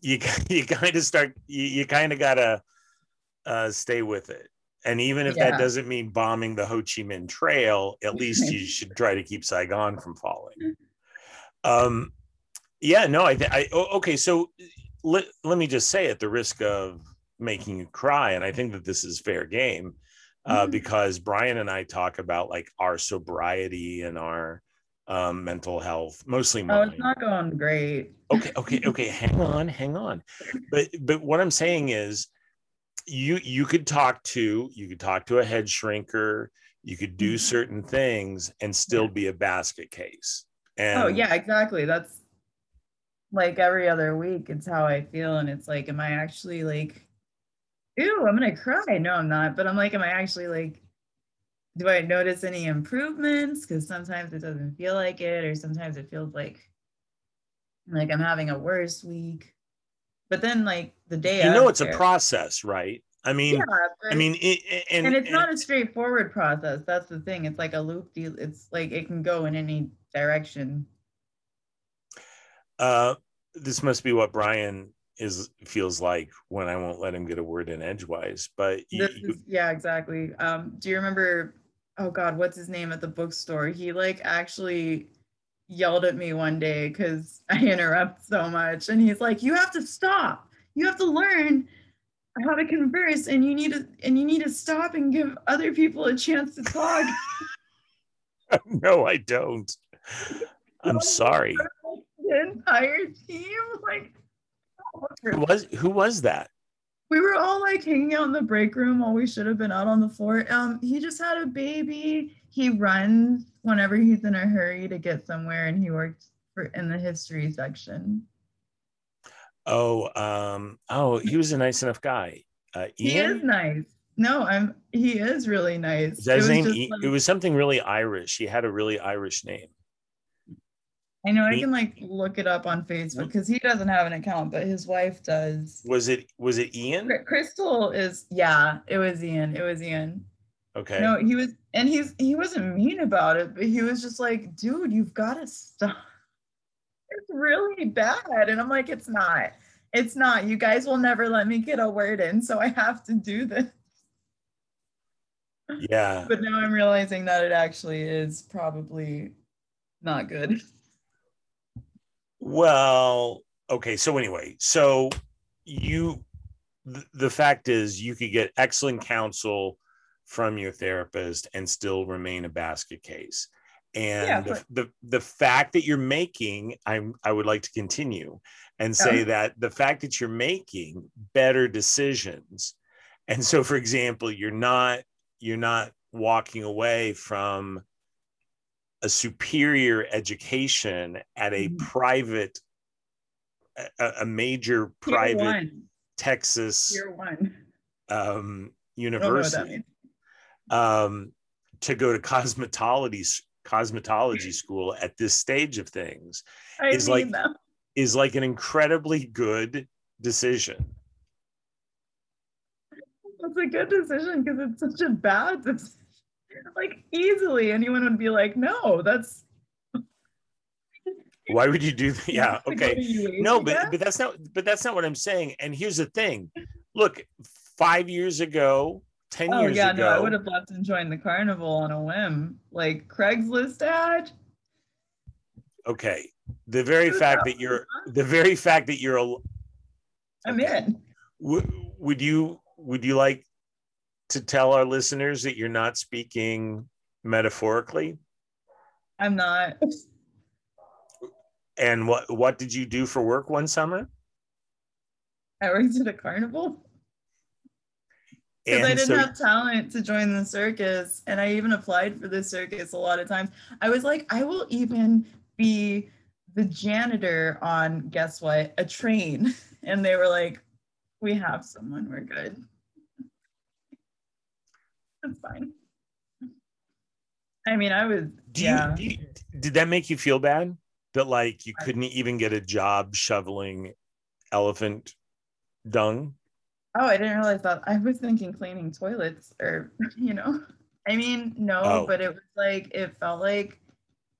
you, you kind of start, you, you kind of got to uh, stay with it. And even if yeah. that doesn't mean bombing the Ho Chi Minh Trail, at least you should try to keep Saigon from falling. Um, yeah, no, I, th- I okay. So let, let me just say, at the risk of making you cry and i think that this is fair game uh, mm-hmm. because brian and i talk about like our sobriety and our um, mental health mostly mine. oh it's not going great okay okay okay hang on hang on but but what i'm saying is you you could talk to you could talk to a head shrinker you could do mm-hmm. certain things and still be a basket case oh, and oh yeah exactly that's like every other week it's how i feel and it's like am i actually like ew, I'm gonna cry. No, I'm not. But I'm like, am I actually like, do I notice any improvements? Because sometimes it doesn't feel like it, or sometimes it feels like like I'm having a worse week. But then like the day you know it's a process, right? I mean, yeah, I mean, it, and, and it's and, not a straightforward process. That's the thing. It's like a loop. It's like it can go in any direction. Uh, this must be what Brian is feels like when I won't let him get a word in edgewise. But you, is, yeah, exactly. Um, do you remember? Oh God, what's his name at the bookstore? He like actually yelled at me one day because I interrupt so much, and he's like, "You have to stop. You have to learn." how to converse and you need to and you need to stop and give other people a chance to talk no i don't i'm sorry the entire team like who was who was that? We were all like hanging out in the break room while we should have been out on the floor. Um, he just had a baby. He runs whenever he's in a hurry to get somewhere, and he worked for in the history section. Oh, um, oh, he was a nice enough guy. Uh, He is nice. No, I'm. He is really nice. Is that his name? Like, it was something really Irish. He had a really Irish name. I know I can like look it up on Facebook because he doesn't have an account, but his wife does. Was it was it Ian? Crystal is yeah, it was Ian. It was Ian. Okay. No, he was and he's he wasn't mean about it, but he was just like, dude, you've got to stop. It's really bad. And I'm like, it's not. It's not. You guys will never let me get a word in, so I have to do this. Yeah. but now I'm realizing that it actually is probably not good. Well, okay. So anyway, so you, th- the fact is, you could get excellent counsel from your therapist and still remain a basket case. And yeah, but- the, the the fact that you're making, I'm I would like to continue and say that the fact that you're making better decisions, and so for example, you're not you're not walking away from a superior education at a mm-hmm. private a, a major private texas um, university um, to go to cosmetology cosmetology school at this stage of things I is like is like an incredibly good decision. That's a good decision because it's such a bad decision like easily anyone would be like, no, that's why would you do that? Yeah, okay. No, but but that's not but that's not what I'm saying. And here's the thing. Look, five years ago, 10 oh, years yeah, ago. no, I would have left and joined the carnival on a whim. Like Craigslist ad. Okay. The very fact that you're the very fact that you're a I'm in. would you would you like to tell our listeners that you're not speaking metaphorically? I'm not. And what what did you do for work one summer? I worked at a carnival. Because I didn't so, have talent to join the circus. And I even applied for the circus a lot of times. I was like, I will even be the janitor on guess what? A train. And they were like, We have someone, we're good. That's fine. I mean, I was. Do yeah. You, did that make you feel bad that like you couldn't even get a job shoveling elephant dung? Oh, I didn't realize that. I was thinking cleaning toilets or, you know, I mean, no, oh. but it was like, it felt like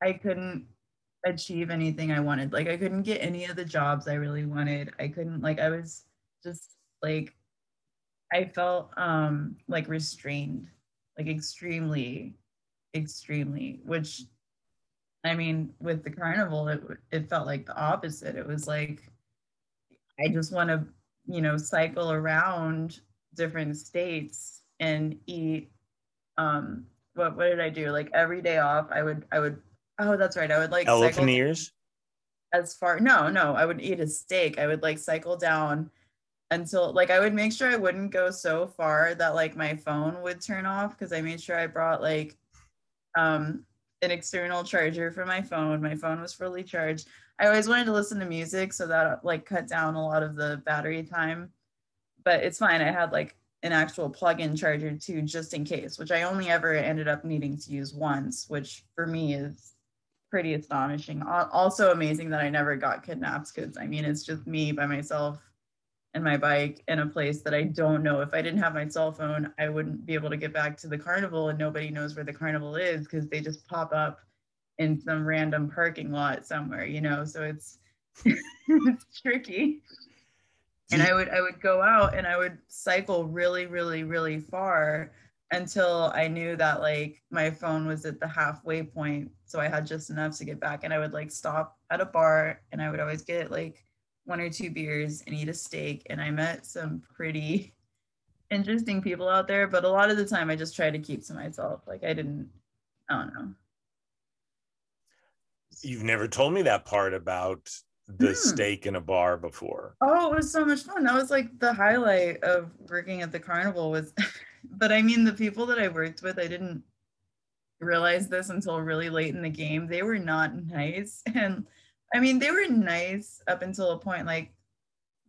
I couldn't achieve anything I wanted. Like, I couldn't get any of the jobs I really wanted. I couldn't, like, I was just like, I felt um like restrained, like extremely, extremely, which I mean, with the carnival, it, it felt like the opposite. It was like, I just want to you know, cycle around different states and eat um what what did I do? Like every day off, I would I would oh that's right. I would like elephant ears. As far no, no, I would eat a steak. I would like cycle down until like I would make sure I wouldn't go so far that like my phone would turn off because I made sure I brought like um an external charger for my phone. My phone was fully charged. I always wanted to listen to music so that like cut down a lot of the battery time. But it's fine. I had like an actual plug-in charger too, just in case, which I only ever ended up needing to use once, which for me is pretty astonishing. Also amazing that I never got kidnapped because I mean it's just me by myself and my bike in a place that I don't know. If I didn't have my cell phone, I wouldn't be able to get back to the carnival and nobody knows where the carnival is because they just pop up in some random parking lot somewhere, you know. So it's it's tricky. And I would I would go out and I would cycle really, really, really far until I knew that like my phone was at the halfway point. So I had just enough to get back. And I would like stop at a bar and I would always get like one or two beers and eat a steak. And I met some pretty interesting people out there, but a lot of the time I just tried to keep to myself. Like I didn't, I don't know you've never told me that part about the mm. steak in a bar before. Oh, it was so much fun. That was like the highlight of working at the carnival was but I mean the people that I worked with, I didn't realize this until really late in the game. They were not nice. And I mean they were nice up until a point like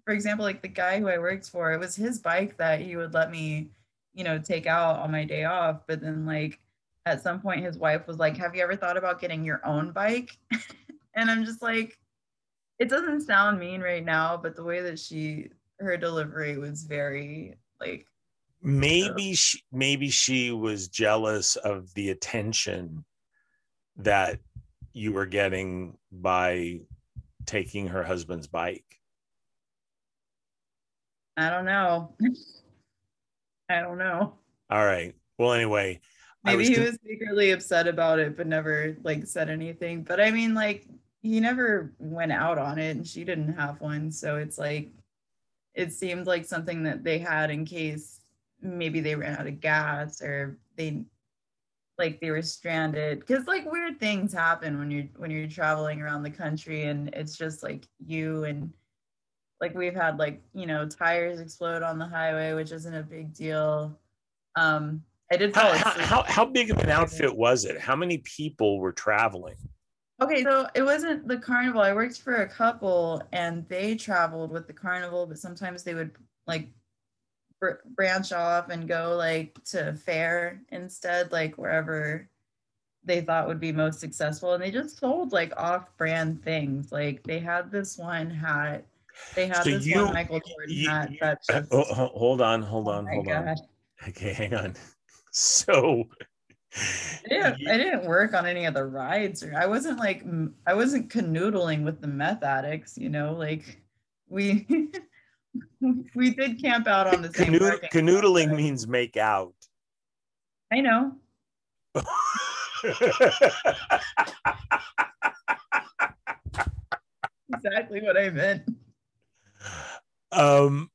for example, like the guy who I worked for, it was his bike that he would let me, you know, take out on my day off. But then like at some point his wife was like, Have you ever thought about getting your own bike? and I'm just like, it doesn't sound mean right now, but the way that she her delivery was very like maybe she maybe she was jealous of the attention that you were getting by taking her husband's bike. I don't know. I don't know. All right. Well, anyway, Maybe was he was secretly upset about it, but never like said anything. But I mean, like he never went out on it, and she didn't have one, so it's like it seemed like something that they had in case maybe they ran out of gas or they like they were stranded because like weird things happen when you're when you're traveling around the country and it's just like you and like we've had like you know tires explode on the highway which isn't a big deal um I did. How, how, how big of an outfit was it? How many people were traveling? Okay, so it wasn't the carnival. I worked for a couple and they traveled with the carnival, but sometimes they would like br- branch off and go like to fair instead, like wherever they thought would be most successful. And they just sold like off brand things. Like they had this one hat. They had so this you, one Michael Jordan you, hat. That uh, just, oh, hold on, hold on, oh hold God. on. Okay, hang on. So I didn't, I didn't work on any of the rides or I wasn't like I wasn't canoodling with the meth addicts, you know, like we we did camp out on the same Canood- canoodling means make out. I know. exactly what I meant. Um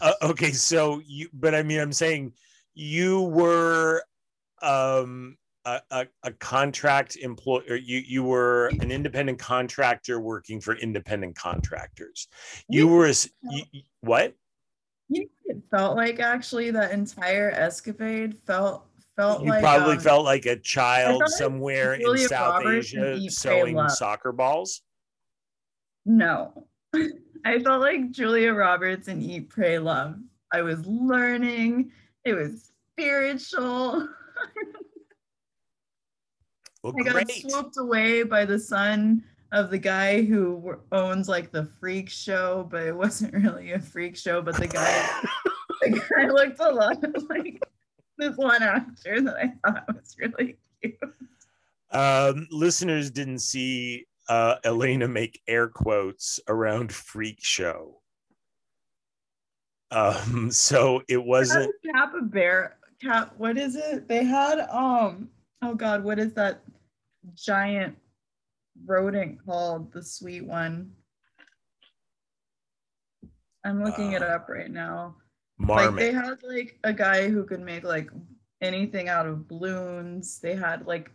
uh, okay, so you, but I mean, I'm saying you were um a, a, a contract employee you you were an independent contractor working for independent contractors. You were a, you, what? You know, it felt like actually? That entire escapade felt felt you like probably um, felt like a child somewhere in south Roberts asia sewing Love. soccer balls? No. I felt like julia roberts and eat pray love. I was learning. It was spiritual well I got swooped away by the son of the guy who owns like the freak show, but it wasn't really a freak show. But the guy, the guy looked a lot like this one actor that I thought was really cute. um listeners didn't see uh elena make air quotes around freak show um so it wasn't had a capybara. Cap. What is it? They had um. Oh God, what is that giant rodent called? The sweet one. I'm looking it Uh, up right now. marmot Like they had like a guy who could make like anything out of balloons. They had like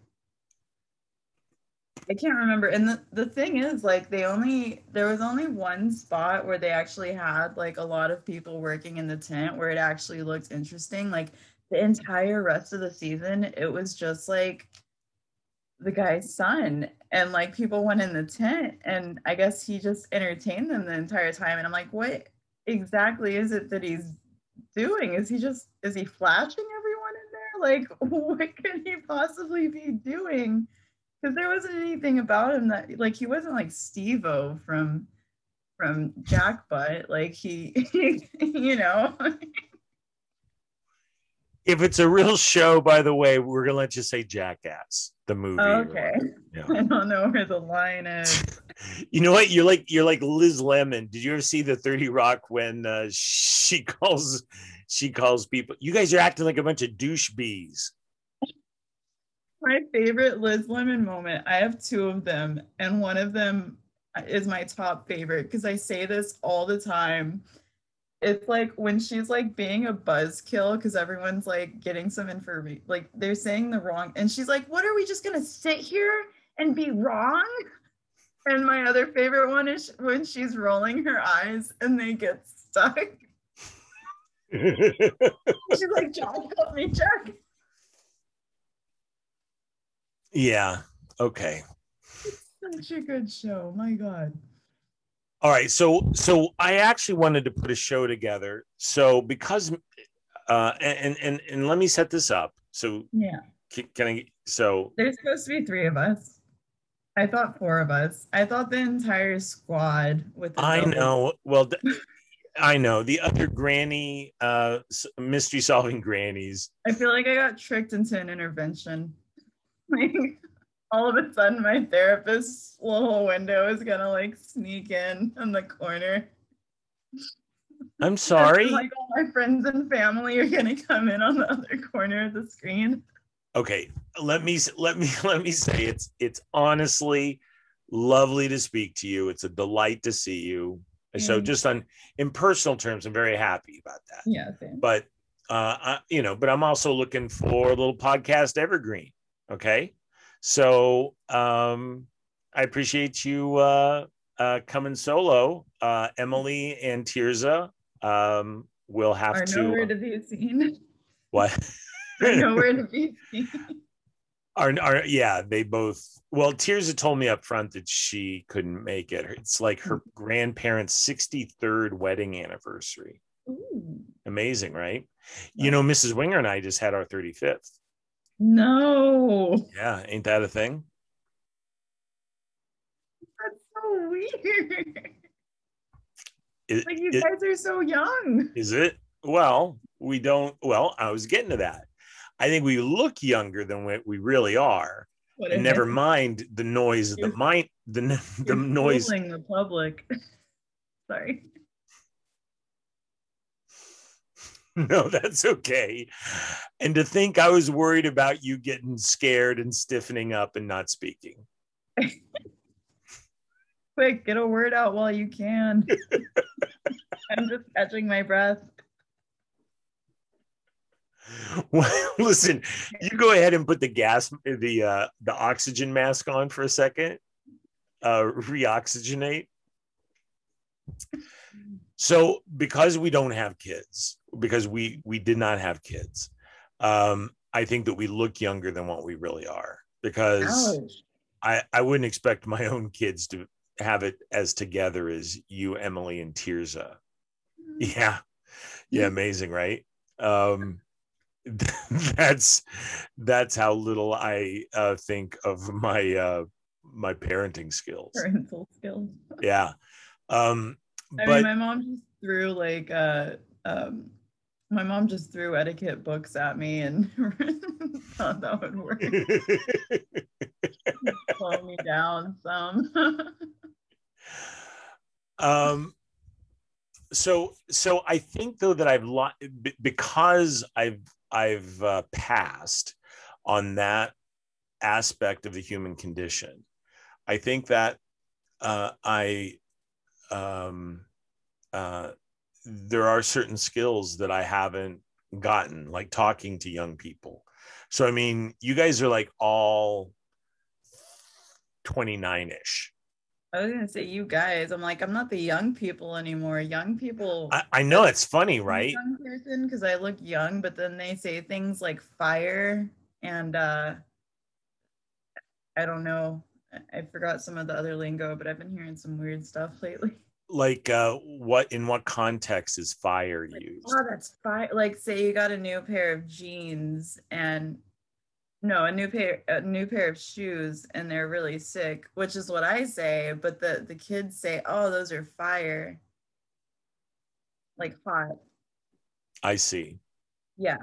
I can't remember. And the, the thing is like they only there was only one spot where they actually had like a lot of people working in the tent where it actually looked interesting. Like the entire rest of the season, it was just like the guy's son and like people went in the tent and I guess he just entertained them the entire time and I'm like what exactly is it that he's doing? Is he just is he flashing everyone in there? Like what could he possibly be doing? Because there wasn't anything about him that like he wasn't like Steve-O from from Jackbutt. Like he, you know. if it's a real show by the way we're gonna let you say jackass the movie or okay. Yeah. I don't know where the line is. you know what you're like you're like liz lemon did you ever see the 30 rock when uh, she calls she calls people you guys are acting like a bunch of douche bees My favorite Liz Lemon moment. I have two of them, and one of them is my top favorite because I say this all the time. It's like when she's like being a buzzkill because everyone's like getting some information, like they're saying the wrong, and she's like, "What are we just gonna sit here and be wrong?" And my other favorite one is when she's rolling her eyes and they get stuck. She's like, "Jack, help me, Jack." yeah okay Such a good show. My God. All right so so i actually wanted to put a show together so because uh and and and let me set this up so Yeah. can, can i so There's supposed to be three of us. I thought four of us. I thought the entire squad with I double- know. Well, I know the other granny, uh, mystery solving grannies. I feel like I got tricked into an intervention. Like all of a sudden my therapist's little window is gonna like sneak in in the corner. I'm sorry. Like all my friends and family are gonna come in on the other corner of the screen. Okay, let me let me let me say it's it's honestly lovely to speak to you. It's a delight to see you. So just on in personal terms, I'm very happy about that. Yeah, same. But uh, I, you know, but I'm also looking for a little podcast evergreen. Okay, so um, I appreciate you uh, uh, coming solo, uh, Emily and Tirza. Um, will have Are to nowhere to be seen. what? Are nowhere to be seen. are, are yeah they both well had told me up front that she couldn't make it it's like her grandparents 63rd wedding anniversary Ooh. amazing right you know mrs Wenger and i just had our 35th No. yeah ain't that a thing That's so weird. Is, Like you is- guys are so young. is it well we don't well i was getting to that i think we look younger than what we really are What and never mind the noise of the mind the, the noise the public. Sorry. No, that's okay. And to think I was worried about you getting scared and stiffening up and not speaking. Quick, get a word out while you can. I'm just catching my breath. Well, listen, you go ahead and put the gas, the uh, the oxygen mask on for a second. Uh, reoxygenate. So, because we don't have kids, because we we did not have kids, um, I think that we look younger than what we really are. Because Ouch. I I wouldn't expect my own kids to have it as together as you, Emily, and Tirza. Yeah, yeah, amazing, right? Um, that's that's how little I uh, think of my uh, my parenting skills. Parental skills. Yeah, um, I but mean, my mom just threw like uh um my mom just threw etiquette books at me and thought that would work. Slow me down some. um, so so I think though that I've lo- because I've I've uh, passed on that aspect of the human condition. I think that uh, I um, uh, there are certain skills that I haven't gotten, like talking to young people. So I mean, you guys are like all 29 ish. I was gonna say you guys. I'm like, I'm not the young people anymore. Young people I, I know it's funny, right? young person because I look young, but then they say things like fire and uh I don't know. I- I forgot some of the other lingo, but I've been hearing some weird stuff lately. Like, uh, what in what context is fire Like, used? oh, that's fire. Like, say you got a new pair of jeans and no, a new pair, a new pair of shoes, and they're really sick, which is what I say. But the the kids say, "Oh, those are fire." Like hot. I see. Yeah.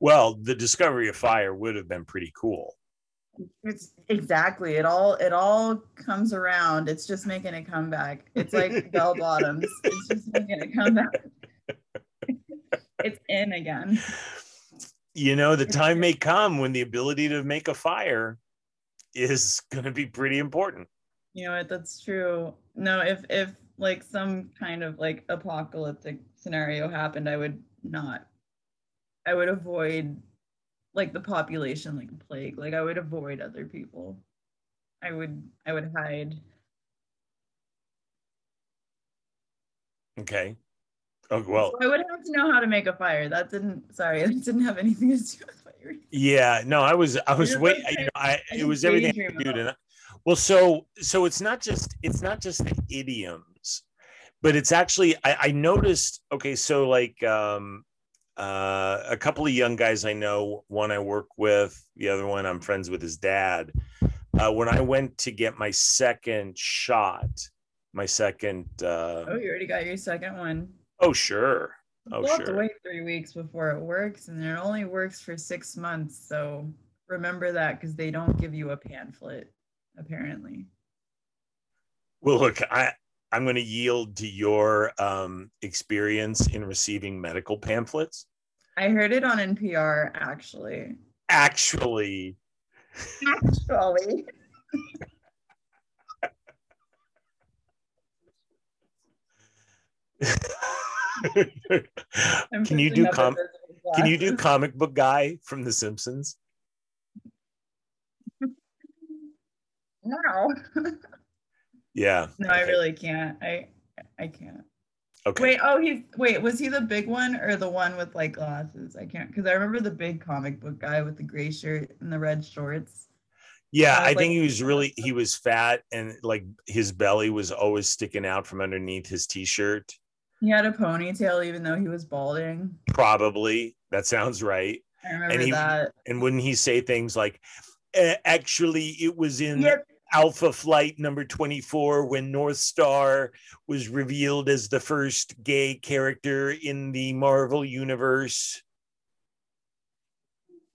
Well, the discovery of fire would have been pretty cool. It's exactly it all it all comes around. It's just making a comeback. It's like bell bottoms. It's just making a comeback. it's in again. You know, the time may come when the ability to make a fire is going to be pretty important. You know what? That's true. No, if if like some kind of like apocalyptic scenario happened, I would not. I would avoid like the population like a plague. Like I would avoid other people. I would I would hide. Okay. Oh, well, So I would have to know how to make a fire. That didn't sorry, that didn't have anything to do with what you were yeah, no, I was, I was wait, you know, I, I it was everything I could do well, so, so it's not just, it's not just the idioms, but it's actually, I, I noticed, okay, so like, um, uh, a couple of young guys I know, one I work with, the other one I'm friends with his dad. Uh, when I went to get my second shot, my second, uh, Oh, you already got your second one. oh, sure. Oh, You'll have to sure. wait three weeks before it works, and it only works for six months. So remember that because they don't give you a pamphlet, apparently. Well, look, I I'm going to yield to your um, experience in receiving medical pamphlets. I heard it on NPR actually. Actually, Actually. Can you do com- can you do comic book guy from The Simpsons? No. Yeah. No, I really can't. I I can't. Okay. Wait, oh he's wait, was he the big one or the one with like glasses? I can't because I remember the big comic book guy with the gray shirt and the red shorts. Yeah, I I think like- he was really he was fat and like his belly was always sticking out from underneath his t-shirt. He had a ponytail even though he was balding. Probably. That sounds right. I remember he- that. And wouldn't he say things like "Uh, actually it was in Yep. Alpha Flight number 24 when Northstar was revealed as the first gay character in the Marvel universe.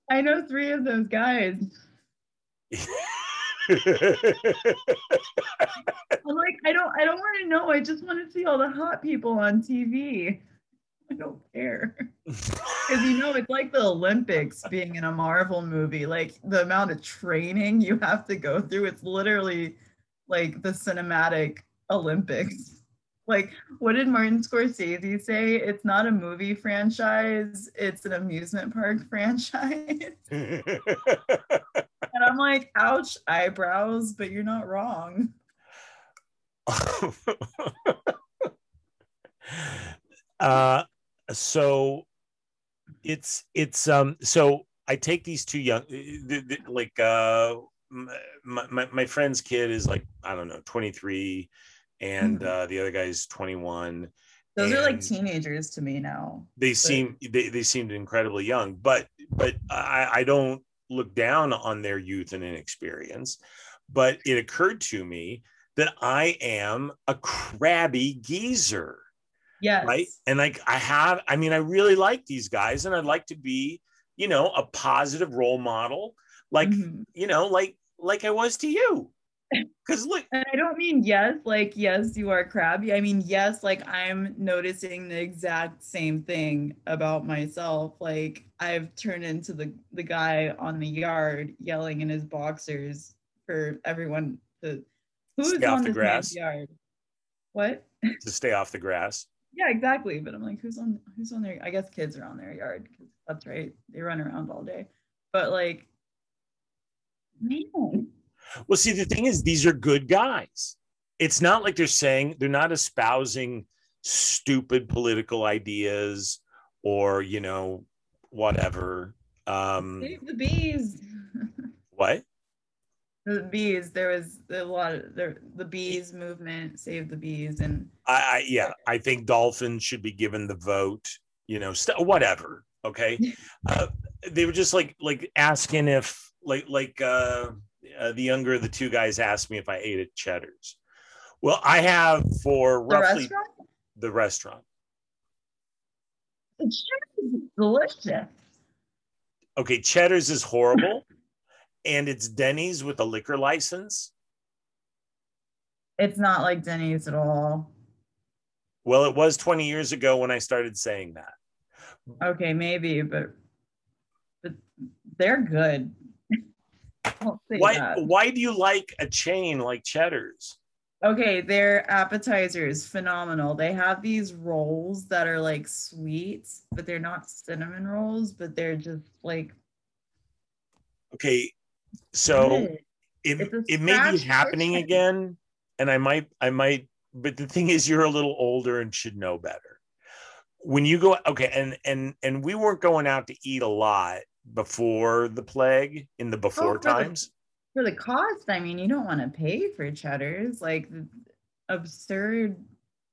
I know three of those guys. I'm like, I don't I don't want to know. I just want to see all the hot people on TV. I don't care. Because you know, it's like the Olympics being in a Marvel movie. Like the amount of training you have to go through. It's literally like the cinematic Olympics. Like, what did Martin Scorsese say? It's not a movie franchise, it's an amusement park franchise. and I'm like, ouch, eyebrows, but you're not wrong. uh, so it's it's um so I take these two young like uh my, my, my friend's kid is like I don't know 23 and mm-hmm. uh, the other guy's 21 those are like teenagers to me now they but... seem they, they seemed incredibly young but but I, I don't look down on their youth and inexperience but it occurred to me that i am a crabby geezer yes. Right and like i have i mean i really like these guys and i'd like to be you know a positive role model. Like mm-hmm. you know like like i was to you. Because look and i don't mean yes like yes you are crabby. I mean yes like i'm noticing the exact same thing about myself. Like i've turned into the the guy on the yard yelling in his boxers for everyone to who's on the grass. yard? What? To stay off the grass yeah exactly but i'm like who's on who's on their i guess kids are on their yard because that's right they run around all day but like man well, see, the thing is, these are good guys. It's not like they're saying they're not espousing stupid political ideas or, you know, whatever. Um, Save the bees. what? The bees. There was a lot of the, the bees movement, save the bees, and I, I yeah, I think dolphins should be given the vote. You know, st- whatever. Okay, uh, they were just like like asking if like like uh uh, the younger of the two guys asked me if I ate at Cheddar's. Well, I have for roughly the restaurant. The restaurant. Cheddar's delicious. Okay, Cheddar's is horrible, and it's Denny's with a liquor license. It's not like Denny's at all. Well, it was 20 years ago when I started saying that. Okay, maybe, but but they're good why that. why do you like a chain like Cheddar's? Okay, their appetizers phenomenal. They have these rolls that are like sweets, but they're not cinnamon rolls, but they're just like Okay, so it it may be happening version. again and I might I might but the thing is you're a little older and should know better. When you go okay and and and we weren't going out to eat a lot before the plague in the before oh, for times? The, for the cost, I mean, you don't want to pay for Cheddar's like absurd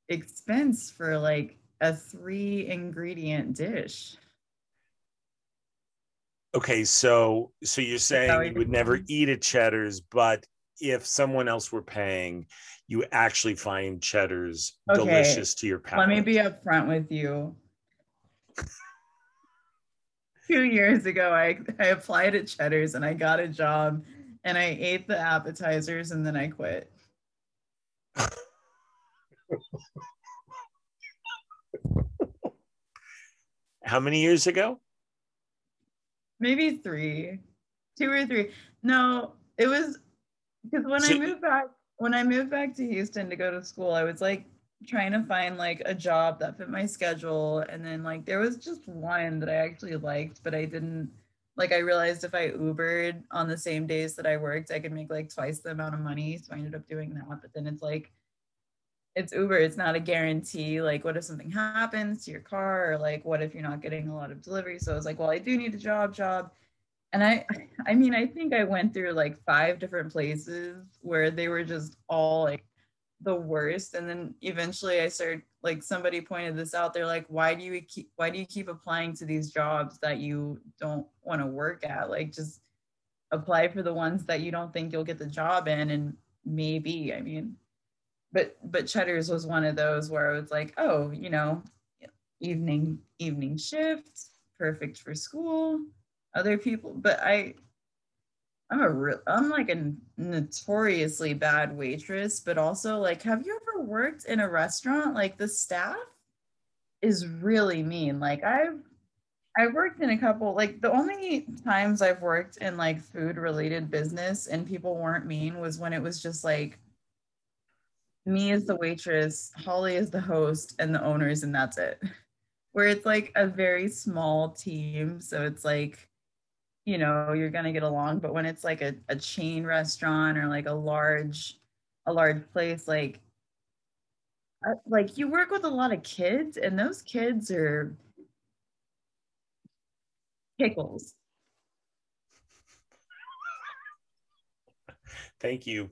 expense for like a three ingredient dish. Okay, so so you're saying you would never eat at Cheddar's, but if someone else were paying, you actually find Cheddar's okay. delicious to your palate. Let me be upfront with you two years ago, I, I applied at Cheddar's and I got a job and I ate the appetizers and then I quit. How many years ago? Maybe three, two or three. No, it was because when so, I moved back, when I moved back to Houston to go to school, I was like trying to find like a job that fit my schedule. And then like there was just one that I actually liked but I didn't like I realized if I Ubered on the same days that I worked I could make like twice the amount of money. So I ended up doing that. But then it's like it's Uber it's not a guarantee like what if something happens to your car or like what if you're not getting a lot of delivery? So I was like well I do need a job job. And I I mean I think I went through like five different places where they were just all like the worst. And then eventually i started like somebody pointed this out. They're like why do you keep why do you keep applying to these jobs that you don't want to work at? Like just apply for the ones that you don't think you'll get the job in and maybe i mean but but cheddar's was one of those where i was like oh you know evening evening shift perfect for school other people but i I'm a real, I'm like a notoriously bad waitress, but also like, have you ever worked in a restaurant? Like the staff is really mean. Like I've, I worked in a couple, like the only times I've worked in like food related business and people weren't mean was when it was just like me as the waitress, Holly is the host, and the owners, and that's it. Where it's like a very small team. So it's like, you know, you're gonna get along. But when it's like a, a chain restaurant or like a large, a large place, like uh, like you work with a lot of kids, and those kids are pickles. Thank you.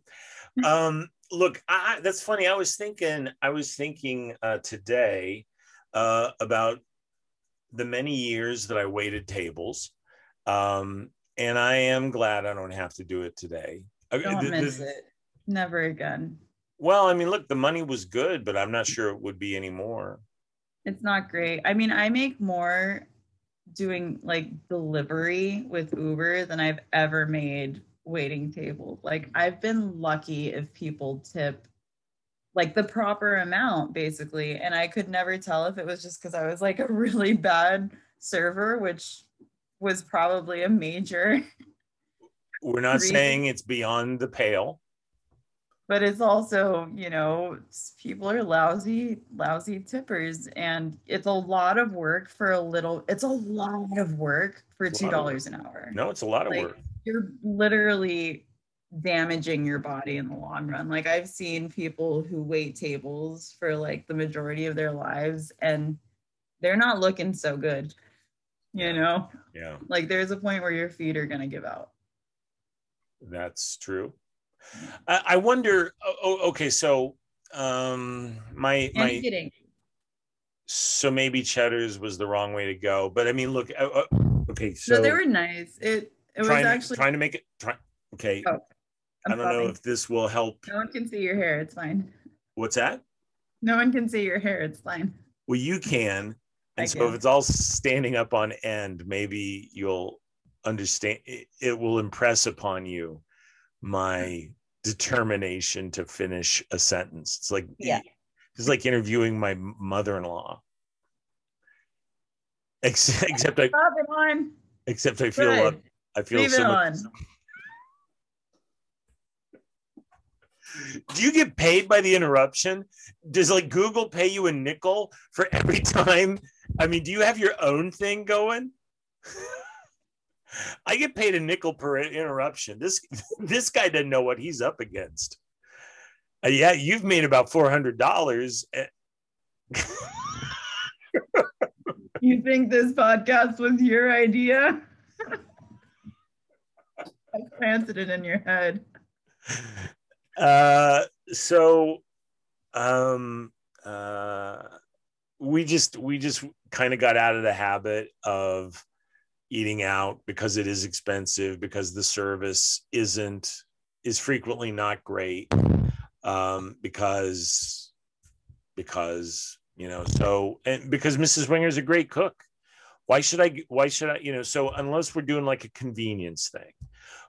Um, look, I, that's funny. I was thinking, I was thinking uh, today uh, about the many years that I waited tables, um, and I am glad I don't have to do it today. Don't the, miss the, it. Never again. Well, I mean, look, the money was good, but I'm not sure it would be anymore. It's not great. I mean, I make more doing like delivery with Uber than I've ever made waiting tables. Like I've been lucky if people tip like the proper amount basically and I could never tell if it was just cuz I was like a really bad server which was probably a major We're not reason. saying it's beyond the pale. But it's also, you know, people are lousy, lousy tippers, and it's a lot of work for a little. It's a lot of work for two dollars an hour. No, it's a lot of like, work you're literally damaging your body in the long run. Like I've seen people who wait tables for like the majority of their lives and they're not looking so good. You know? Yeah. Like there's a point where your feet are gonna give out. That's true. I, I wonder. Oh, okay, so um, my my. So maybe Cheddar's was the wrong way to go, but I mean, look. Uh okay, so no, they were nice. It it was trying, actually trying to make it. Try, okay. Oh, I don't know if this will help. No one can see your hair. It's fine. What's that? No one can see your hair. It's fine. Well, you can. And I so can. if it's all standing up on end, maybe you'll understand. It, it will impress upon you my determination to finish a sentence. It's like yeah. It's like interviewing my mother-in-law. Except, except I, except I feel Good. I feel Leave so much. Do you get paid by the interruption? Does like Google pay you a nickel for every time? I mean, do you have your own thing going? I get paid a nickel per interruption. This this guy doesn't know what he's up against. Uh, yeah, you've made about four hundred dollars. you think this podcast was your idea? Planted it in your head. Uh, so, um, uh, we just we just kind of got out of the habit of eating out because it is expensive because the service isn't is frequently not great um, because because you know so and because Mrs. Wenger is a great cook. Why should I? Why should I? You know, so unless we're doing like a convenience thing,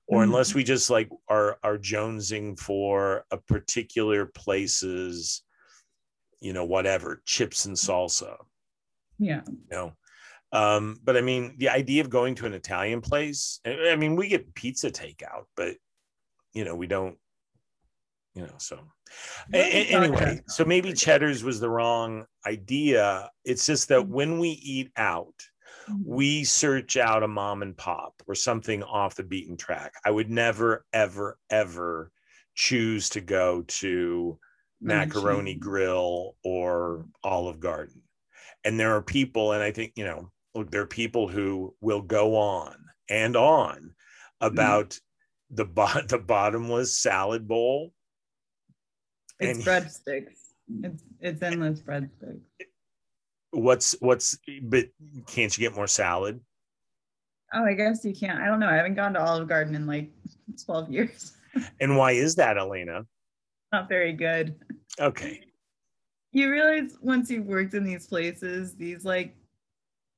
or mm-hmm. unless we just like are are jonesing for a particular place's, you know, whatever chips and salsa. Yeah. You know, um, but I mean, the idea of going to an Italian place, I mean, we get pizza takeout, but you know, we don't, you know, so a- anyway, so maybe Cheddar's was the wrong idea. It's just that mm-hmm. when we eat out. We search out a mom and pop or something off the beaten track. I would never, ever, ever choose to go to Macaroni Grill or Olive Garden. And there are people, and I think, you know, look, there are people who will go on and on mm-hmm. about mm. the bo- the bottomless salad bowl. It's and breadsticks. It's it's endless breadsticks. What's what's but can't you get more salad? Oh, I guess you can't. I don't know. I haven't gone to Olive Garden in like 12 years. and why is that, Elena? Not very good. Okay. You realize once you've worked in these places, these like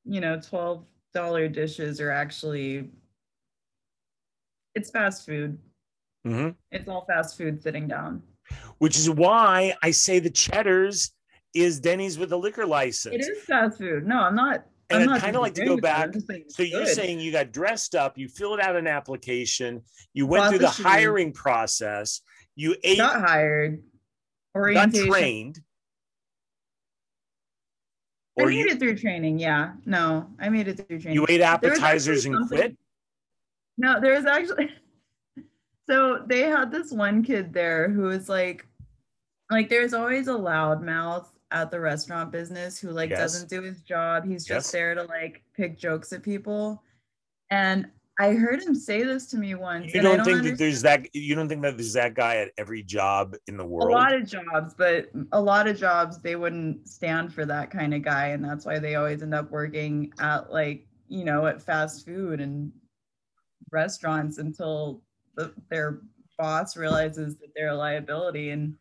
you know, $12 dishes are actually, it's fast food. Mm-hmm. It's all fast food sitting down. Which is why I say the Cheddar's is Denny's with a liquor license. It is fast food. No, I'm not. And I'm I'd kind of like to go back. So you're good. saying you got dressed up, you filled out an application, you went Bought through the, hiring process, you ate. Got hired. Orientation. trained. I made you, it through training. Yeah. No, I made it through training. you ate appetizers and quit? No, there was actually so they had this one kid there who was like like there's always a loudmouth at the restaurant business who like Yes. doesn't do his job. He's just Yes. there to like pick jokes at people. And I heard him say this to me once. You I don't think that there's that you don't think that there's that guy at every job in the world. a lot of jobs, but a lot of jobs they wouldn't stand for that kind of guy, and that's why they always end up working at like you know at fast food and restaurants until the, their boss realizes that they're a liability and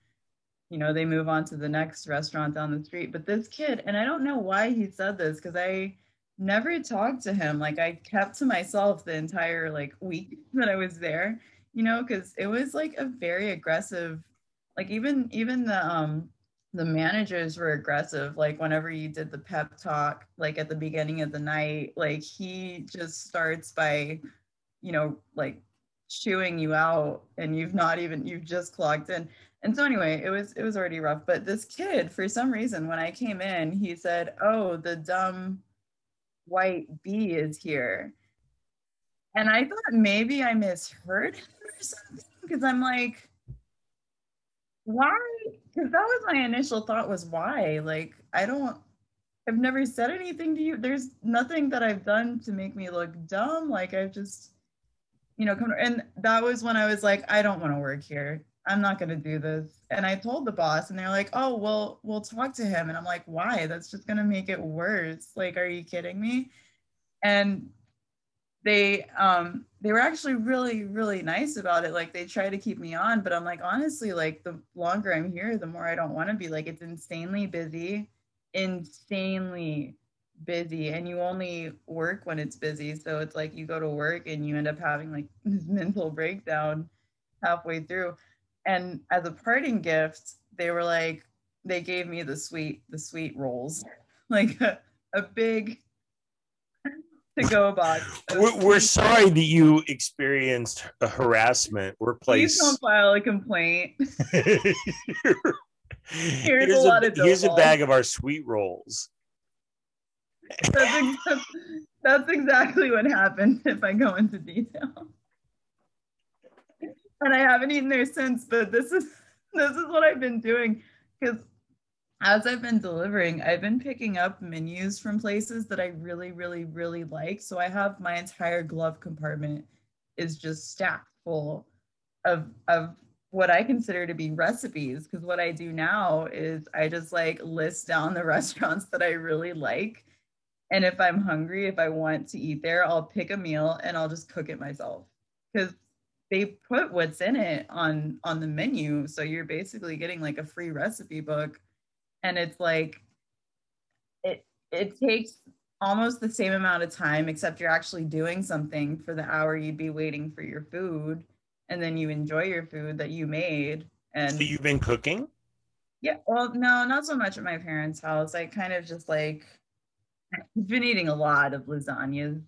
you know they move on to the next restaurant down the street. But this kid, and I don't know why he said this because I never talked to him. Like I kept to myself the entire like week that I was there you know because it was like a very aggressive like even even the um the managers were aggressive like whenever you did the pep talk like at the beginning of the night like he just starts by you know like chewing you out and you've not even you've just clocked in and so anyway it was it was already rough but this kid for some reason when i came in he said oh the dumb white bee is here and I thought maybe I misheard him or something because I'm like, why? Because that was my initial thought was why? Like, I don't, I've never said anything to you. There's nothing that I've done to make me look dumb. Like, I've just, you know, come, and that was when I was like, I don't want to work here. I'm not going to do this. And I told the boss, and they're like, oh, well, we'll talk to him. And I'm like, why? That's just going to make it worse. Like, are you kidding me? And they um they were actually really really nice about it like they try to keep me on but i'm like honestly like the longer i'm here the more i don't want to be like it's insanely busy insanely busy and you only work when it's busy so it's like you go to work and you end up having like this mental breakdown halfway through and as a parting gift they were like they gave me the sweet the sweet rolls like a, a big to go box We're, we're sorry that you experienced a harassment Please workplace. don't file a complaint. here's, a lot of here's a bag of our sweet rolls. That's, that's exactly what happened if I go into detail. And I haven't eaten there since, but this is this is what I've been doing because as I've been delivering, I've been picking up menus from places that I really, really, really like. So I have my entire glove compartment is just stacked full of of what I consider to be recipes. Because what I do now is I just like list down the restaurants that I really like. And if I'm hungry, if I want to eat there, I'll pick a meal and I'll just cook it myself. Because they put what's in it on on the menu. So you're basically getting like a free recipe book. And it's like it it takes almost the same amount of time, except you're actually doing something for the hour you'd be waiting for your food. And then you enjoy your food that you made. And So you've been cooking? yeah, well, no, not so much at my parents' house. I kind of just like I've been eating a lot of lasagnas.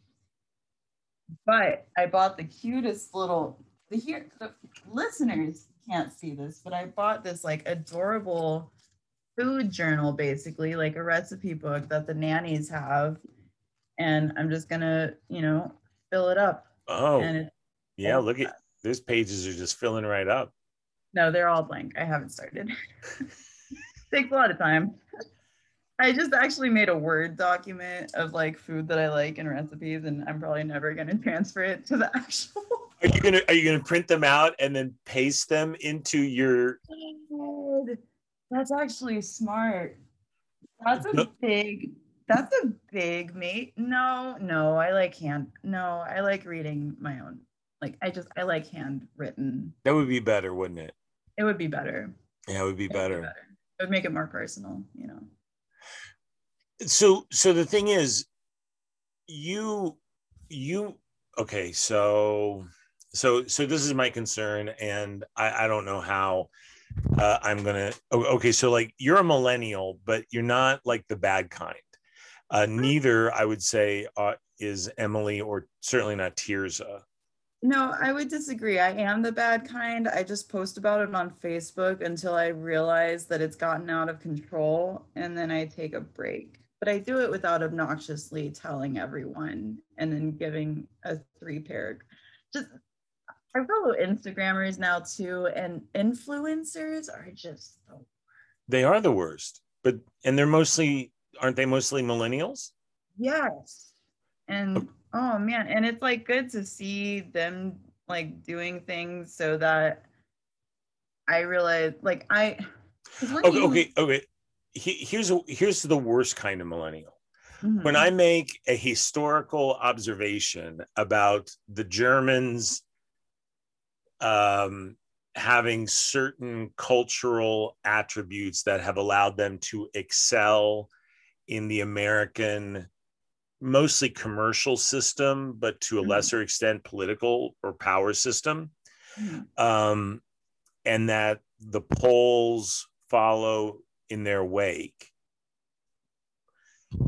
But I bought the cutest little the here the listeners can't see this, but I bought this like adorable food journal basically, like a recipe book that the nannies have. And I'm just gonna, you know, fill it up. Oh, it, yeah. Look at those pages are just filling right up. No, they're all blank. I haven't started. Takes a lot of time. I just actually made a Word document of like food that I like and recipes, and I'm probably never gonna transfer it to the actual. Are you gonna Are you gonna print them out and then paste them into your? That's actually smart. That's a big. That's a big mate. No, no, I like hand. No, I like reading my own. Like I just I like handwritten. That would be better, wouldn't it? It would be better. Yeah, it would be It would better. It would make it more personal. You know. so so the thing is you you okay so so so this is my concern and i i don't know how uh, i'm gonna okay so like you're a millennial but you're not like the bad kind uh, neither i would say uh, is emily or certainly not tirza No, I would disagree. I am the bad kind. I just post about it on Facebook until I realize that it's gotten out of control and then I take a break. But I do it without obnoxiously telling everyone and then giving a three paragraph. Just I follow Instagrammers now too, and influencers are just so They are the worst, but and they're mostly aren't they mostly millennials? Yes. And oh man, and it's like good to see them like doing things so that I realize like I okay, you, okay, okay. He, here's a, here's the worst kind of millennial. Mhm. When I make a historical observation about the Germans um, having certain cultural attributes that have allowed them to excel in the American mostly commercial system, but to a Mhm. lesser extent political or power system, Mhm. um, and that the Poles follow in their wake.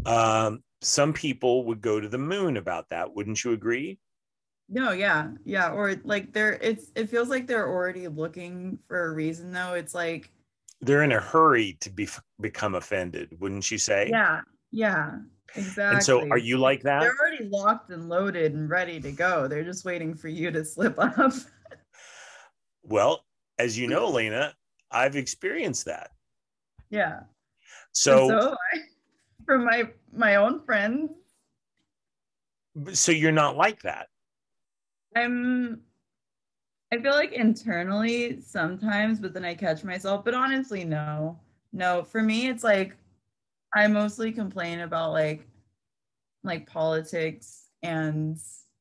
Um, some people would go to the moon about that. Wouldn't you agree? No, yeah, yeah. Or like they're it's it feels like they're already looking for a reason though. It's like They're in a hurry to be become offended, wouldn't you say? yeah, yeah, exactly. And so, are you like that? They're already locked and loaded and ready to go. They're just waiting for you to slip up. Well, as you know, Elena, I've experienced that. yeah. So, so I, from my my own friends, so you're not like that. I'm I feel like internally sometimes, but then I catch myself. But honestly, no. No, for me it's like I mostly complain about like like politics and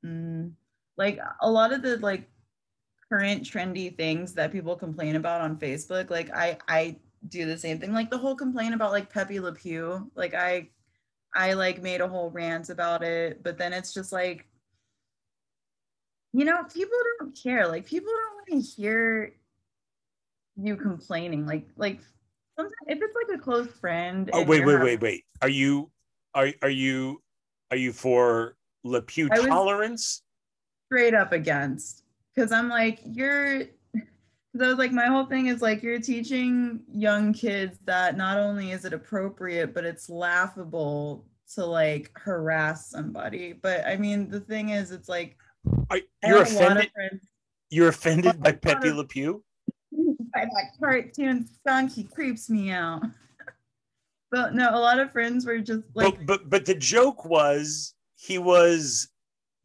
mm, like a lot of the like current trendy things that people complain about on Facebook. Like I I do the same thing. Like the whole complaint about like Pepe Le Pew. Like I I like made a whole rant about it, but then it's just like you know, people don't care. Like people don't want to hear you complaining. Like like sometimes if it's like a close friend. Oh wait, wait, having- wait, wait. Are you are are you are you for Le Pew I was- tolerance? straight up against because I'm like, you're because I was like, my whole thing is like you're teaching young kids that not only is it appropriate, but it's laughable to like harass somebody. But I mean, the thing is, it's like Are, you're have a lot of offended. You're offended by Pepe Le Pew. by that cartoon skunk, he creeps me out. But no, a lot of friends were just like but but but the joke was he was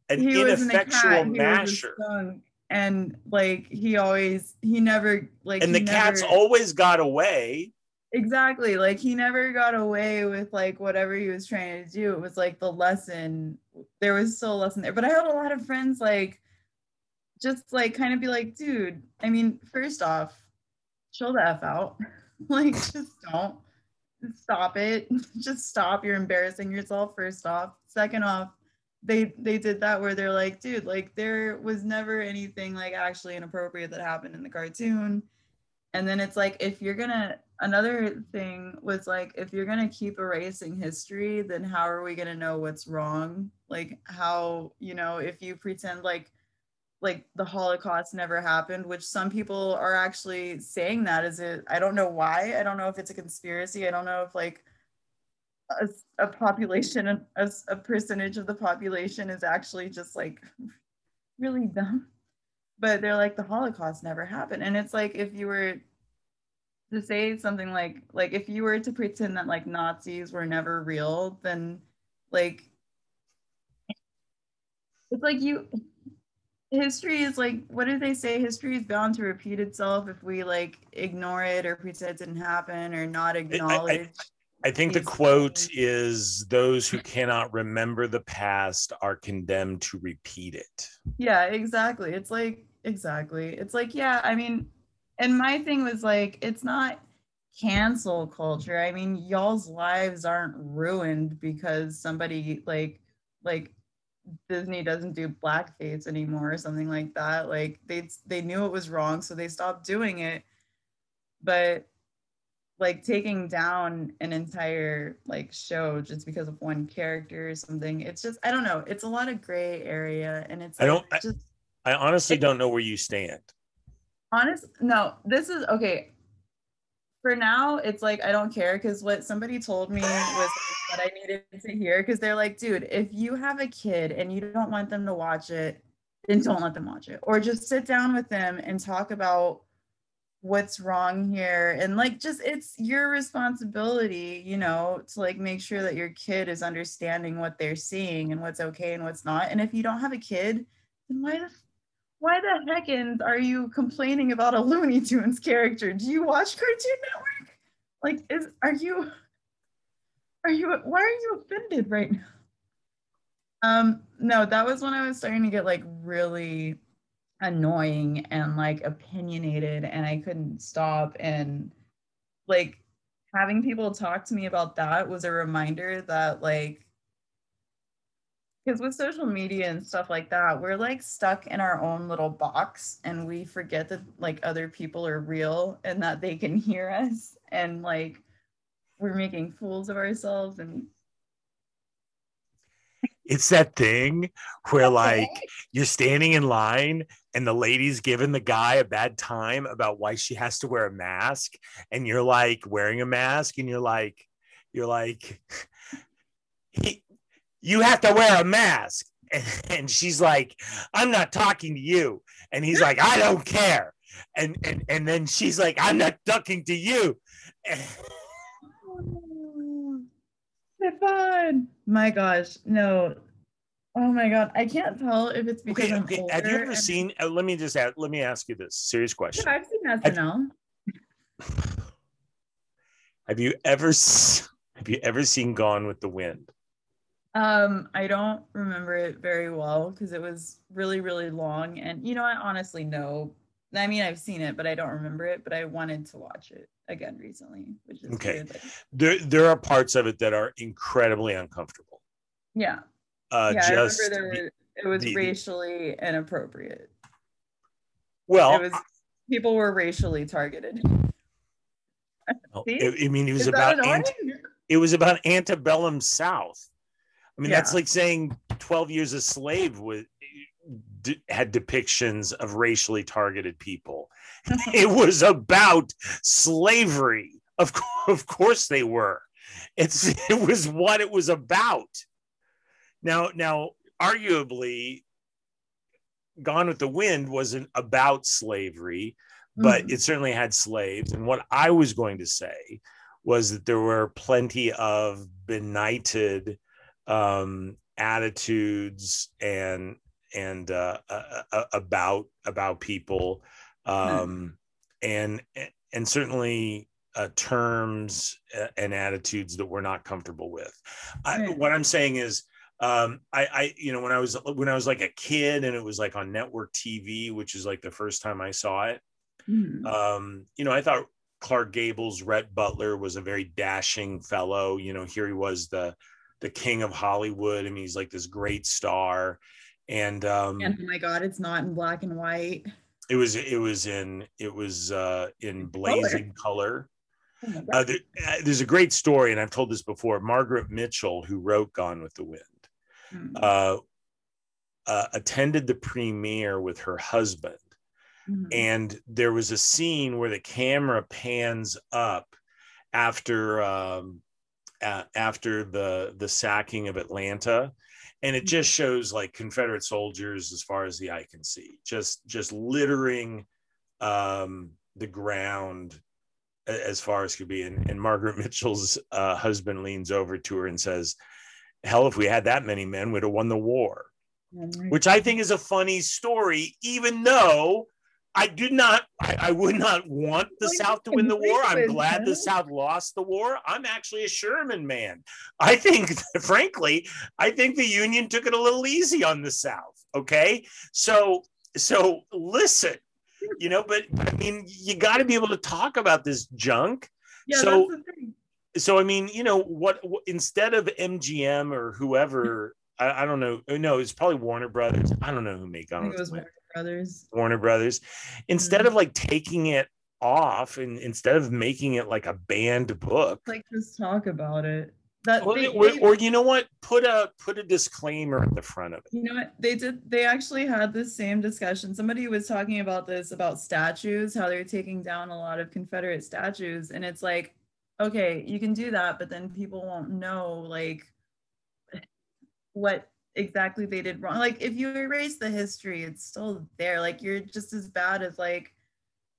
an he ineffectual was masher, and like he always he never like and the he cats always got away. Exactly like he never got away with like whatever he was trying to do. It was like the lesson. There was still a lesson there. But I had a lot of friends like just like kind of be like, dude, I mean, first off, chill the F out. like just don't. Stop it. just stop. You're embarrassing yourself, first off. Second off, they they did that where they're like, dude, like there was never anything like actually inappropriate that happened in the cartoon. And then it's like if you're gonna another thing was like if you're gonna keep erasing history, then how are we gonna know what's wrong? Like how, you know, if you pretend like like the Holocaust never happened, which some people are actually saying that is it I don't know why. I don't know if it's a conspiracy. I don't know if like a, a population a, a percentage of the population is actually just like really dumb but they're like the holocaust never happened and it's like if you were to say something like like if you were to pretend that like nazis were never real then like it's like you history is like what did they say history is bound to repeat itself if we like ignore it or pretend it didn't happen or not acknowledge I think the quote is those who cannot remember the past are condemned to repeat it. Yeah, exactly. It's like exactly. It's like yeah, I mean, and my thing was like it's not cancel culture. I mean, y'all's lives aren't ruined because somebody like like Disney doesn't do blackface anymore or something like that. Like they they knew it was wrong, so they stopped doing it. But like taking down an entire like show just because of one character or something, it's just I don't know. It's a lot of gray area, and it's I don't- like, I- just I honestly don't know where you stand. Honest, no, this is okay. For now, it's like I don't care because what somebody told me was what I needed to hear. Because they're like, dude, if you have a kid and you don't want them to watch it, then don't let them watch it. Or just sit down with them and talk about what's wrong here and like just it's your responsibility you know to like make sure that your kid is understanding what they're seeing and what's okay and what's not and if you don't have a kid then why the why the heckins are you complaining about a looney tunes character? Do you watch cartoon network? Like is are you are you why are you offended right now? Um no that was when i was starting to get like really annoying and like opinionated and I couldn't stop. And like having people talk to me about that was a reminder that like because with social media and stuff like that we're like stuck in our own little box and we forget that like other people are real and that they can hear us and like we're making fools of ourselves and it's that thing where like you're standing in line and the lady's giving the guy a bad time about why she has to wear a mask and you're like wearing a mask and you're like you're like he, you have to wear a mask and, and she's like i'm not talking to you and he's like i don't care and and and then she's like i'm not talking to you Stefan. My gosh, no. Oh my god, I can't tell if it's because okay, I'm okay. older. have you ever and- seen uh, let me just ask, let me ask you this serious question Yeah, I've seen SNL. have you ever have you ever seen gone with the wind Um, I don't remember it very well because it was really, really long. And you know, I honestly know. I mean, I've seen it, but I don't remember it. But I wanted to watch it again recently, which is Okay. weird, there there are parts of it that are incredibly uncomfortable yeah, uh yeah. just I remember there were, it was the- racially inappropriate. well it was people were racially targeted. I. I mean it was about ante, it was about antebellum south i mean that's like saying 12 years a slave was d- had depictions of racially targeted people. It was about slavery. Of, co- of course they were. It's it was what it was about. Now now arguably gone with the wind wasn't about slavery but Mhm. it certainly had slaves. And what i was going to say was that there were plenty of benighted um, attitudes and and uh, uh, uh, about about people um, and and certainly uh, terms uh, and attitudes that we're not comfortable with. I, what I'm saying is, um, I, I, you know, when I was when I was like a kid and it was like on network TV, which is like the first time I saw it. Mhm. Um, you know, I thought Clark Gable's Rhett Butler was a very dashing fellow. You know, here he was the the king of Hollywood. I mean, he's like this great star, and um, and oh my god, it's not in black and white. it was it was in it was uh, in blazing color. Oh. Uh, there, uh, there's a great story, and I've told this before. Margaret Mitchell, who wrote Gone with the Wind, Mhm. uh, uh, attended the premiere with her husband, Mhm. and there was a scene where the camera pans up after um, uh, after the the sacking of Atlanta, and it just shows like Confederate soldiers as far as the eye can see, just just littering um, the ground as far as could be. And, and Margaret Mitchell's uh, husband leans over to her and says, "Hell, if we had that many men, we'd have won the war." Which I think is a funny story, even though I did not, I, I would not want the Well, South to win the war. I'm glad the. South lost the war. I'm actually a Sherman man. I think, frankly, I think the Union took it a little easy on the South. Okay. So, so listen, you know, but I mean, you got to be able to talk about this junk Yeah, So- that's the thing. so I mean, you know, what, what instead of MGM or whoever, I, I don't know. No, it's probably Warner Brothers. I don't know who made Gone with it was the Wind. Warner Brothers. Warner Brothers. Instead Mhm. of like taking it off and instead of making it like a banned book, Like just talk about it. That or, they, or, they- or you know what, put a put a disclaimer at the front of it. You know what? They did they actually had the same discussion. Somebody was talking about this about statues, how they're taking down a lot of Confederate statues. And it's like, okay, you can do that, but then people won't know like what exactly they did wrong. Like if you erase the history, it's still there. Like you're just as bad as like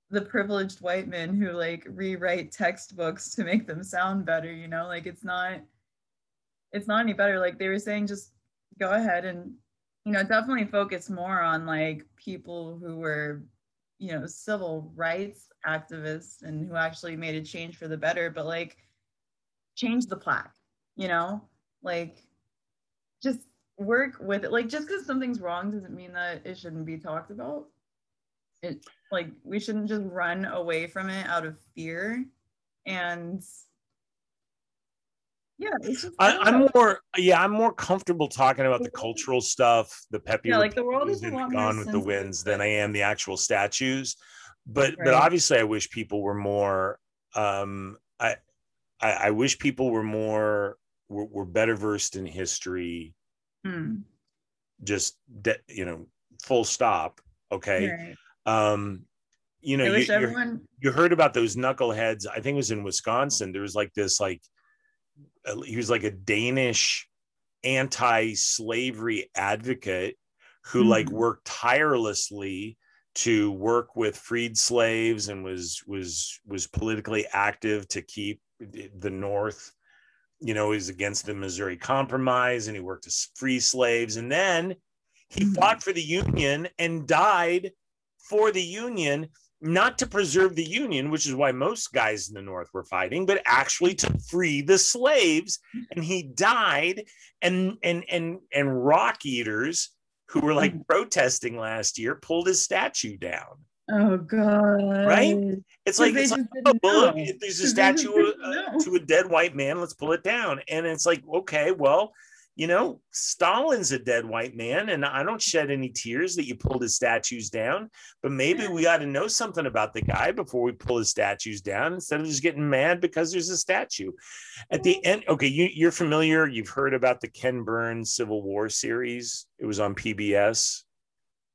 the privileged white men who like rewrite textbooks to make them sound better, you know? Like it's not it's not any better. Like they were saying just go ahead and you know, definitely focus more on like people who were, you know, civil rights activists and who actually made a change for the better, but like change the plaque, you know? Like just work with it. Like just because something's wrong doesn't mean that it shouldn't be talked about. It like we shouldn't just run away from it out of fear. And yeah, I, I'm more yeah, I'm more comfortable talking about the cultural stuff, the peppy Yeah, like, the world is a and lot the more Gone with the Winds than I am the actual statues. But but obviously I wish people were more um I I, I wish people were more were, were better versed in history Hmm, just de- you know full stop. Okay. Right. um you know you, everyone you heard about those knuckleheads. I think it was in wisconsin. There was like this like he was like a danish anti-slavery advocate who like Mhm. worked tirelessly to work with freed slaves and was was was politically active to keep the north you know is against the missouri compromise and he worked to s- free slaves and then he Mhm. fought for the union and died for the union not to preserve the union which is why most guys in the north were fighting but actually to free the slaves and he died and and and and rock eaters who were like Mhm. protesting last year pulled his statue down Oh god. Right? it's like it's like oh, well, there's a statue uh, to a dead white man let's pull it down. And it's like okay well you know stalin's a dead white man and i don't shed any tears that you pulled his statues down but maybe Yeah. we got to know something about the guy before we pull his statues down instead of just getting mad because there's a statue. At the end okay you, you're familiar you've heard about the ken burns civil war series. It was on pbs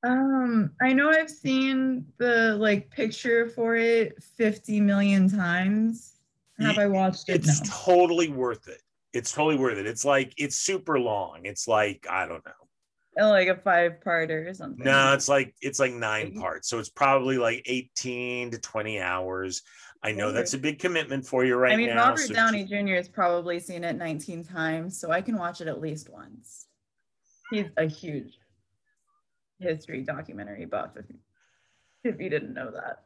Um, I know I've seen the like picture for it 50 million times. Have I watched it? it's No. totally worth it it's totally worth it it's like it's super long it's like i don't know Oh, Like a five parter or something. No, it's like it's like nine parts. So it's probably like 18 to 20 hours. I know that's a big commitment for you right I mean, now. Robert so Downey Jr. has probably seen it 19 times, so I can watch it at least once. He's a huge history documentary buff. If, if you didn't know that.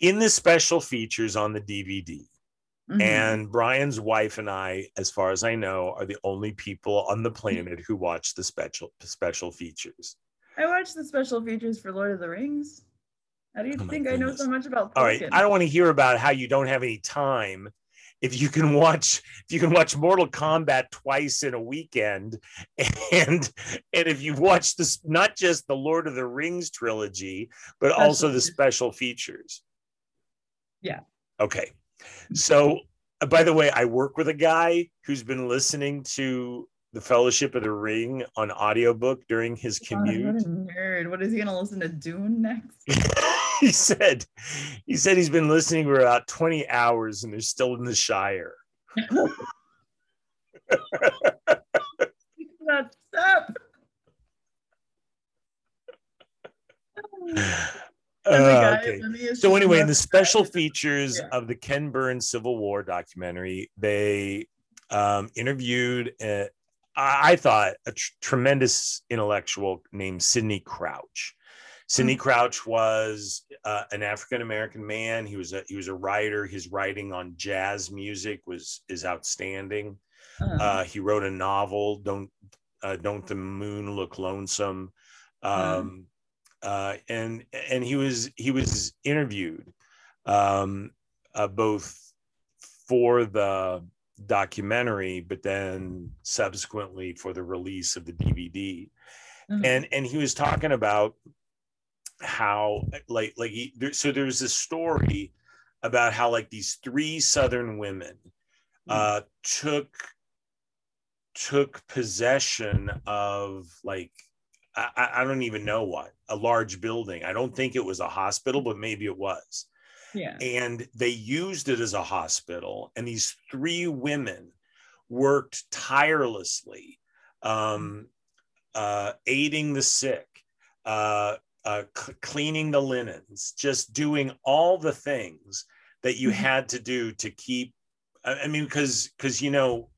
in the special features on the DVD, Mhm. and Brian's wife and I, as far as I know, are the only people on the planet who watch the special special features. I watched the special features for Lord of the Rings. How do you Oh think I know so much about Tolkien? All right, I don't want to hear about how you don't have any time. If you can watch, if you can watch Mortal Kombat twice in a weekend, and and if you've watched this, not just the Lord of the Rings trilogy, but also the special features. Yeah. Okay. So, uh, by the way, I work with a guy who's been listening to the Fellowship of the Ring on audiobook during his God, what commute. a nerd. What is he gonna listen to Dune next? he said he said he's been listening for about 20 hours and they're still in the shire That step. Uh, Send the guy- okay. send me a so anyway in the special features Yeah. of the ken burns civil war documentary they um, interviewed uh, I thought a tr- tremendous intellectual named sidney crouch. Sidney Mm. crouch was uh, an african american man. He was a he was a writer. His writing on jazz music was is outstanding. Uh, Uh, he wrote a novel, "Don't uh, Don't the Moon Look Lonesome," um, uh, and and he was he was interviewed um, uh, both for the documentary, but then subsequently for the release of the DVD, uh, and and he was talking about how like like he, there, so there's a story about how like these three southern women uh took took possession of like I, I don't even know what a large building. I don't think it was a hospital, but maybe it was. Yeah. And they used it as a hospital. And these three women worked tirelessly, um, uh, aiding the sick, uh, uh, c- cleaning the linens, just doing all the things that you Mhm. had to do to keep. I I mean, because because you know,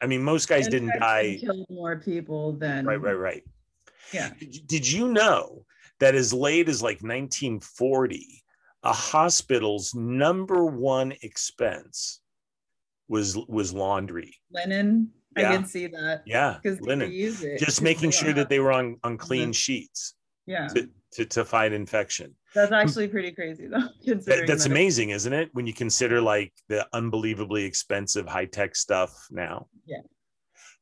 I mean, most guys didn't die. Killed more people than Right, right, right. Yeah. Did Did you know that as late as like 1940, a hospital's number one expense was was laundry? Linen. Yeah. I did see that Yeah, because they linen. use it. Just making sure that they were on on clean Mhm. sheets Yeah. to, to to fight infection. That's actually pretty crazy though. That- that's that amazing, isn't it? When you consider like the unbelievably expensive high tech stuff now. Yeah.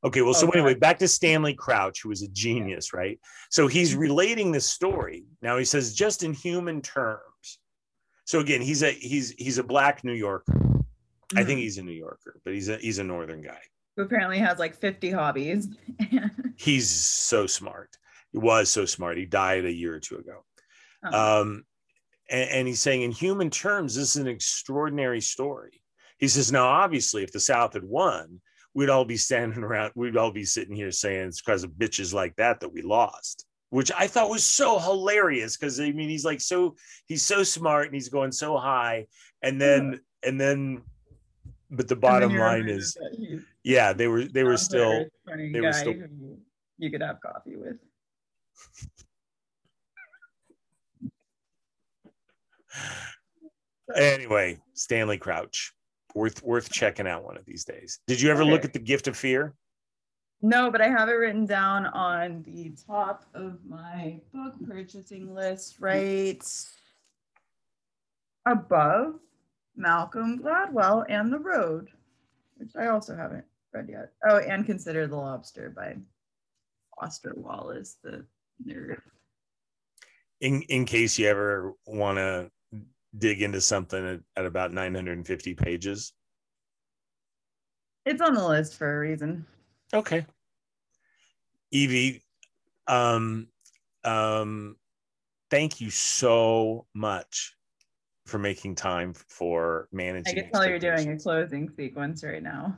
Okay, well, so Oh, anyway, back to Stanley Crouch, who was a genius, right? So he's Mm-hmm. relating this story. Now he says, just in human terms. So again, he's a he's he's a black New Yorker. I think Mhm. he's a New Yorker, but he's a he's a northern guy. Who apparently has like 50 hobbies. He's so smart. He was so smart. He died a year or two ago. Oh, Um, and, and he's saying, in human terms, this is an extraordinary story. He says, now, obviously, if the South had won, we'd all be standing around, we'd all be sitting here saying it's because of bitches like that that we lost, which I thought was so hilarious. Because I mean, he's like so, he's so smart and he's going so high. And then, and then, but the bottom line is, yeah, they were, they were still, funny they were still- who you could have coffee with. anyway, Stanley Crouch, worth worth checking out one of these days. Did you ever look at the Gift of Fear? No, but I have it written down on the top of my book purchasing list, right above Malcolm Gladwell and The Road, which I also haven't read yet. Oh, and Consider the Lobster by Foster Wallace, the nerd. In in case you ever want to dig into something at, at about 950 pages. It's on the list for a reason. Okay. Evie, um, um, thank you so much for making time for managing. I can tell you're doing a closing sequence right now.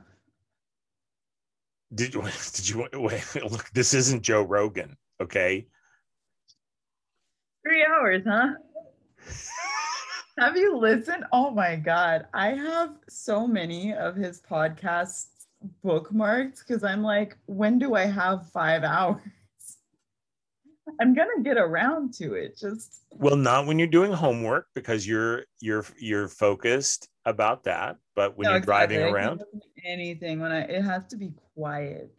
Did you? Did you? Wait, look, this isn't Joe Rogan, okay? Three hours, huh? Have you listened? Oh my God. I have so many of his podcasts bookmarked because I'm like, when do I have five hours? I'm gonna get around to it. Just Well, not when you're doing homework because you're you're you're focused about that. But when No, you're driving exactly. I around, can't listen to anything when I it has to be quiet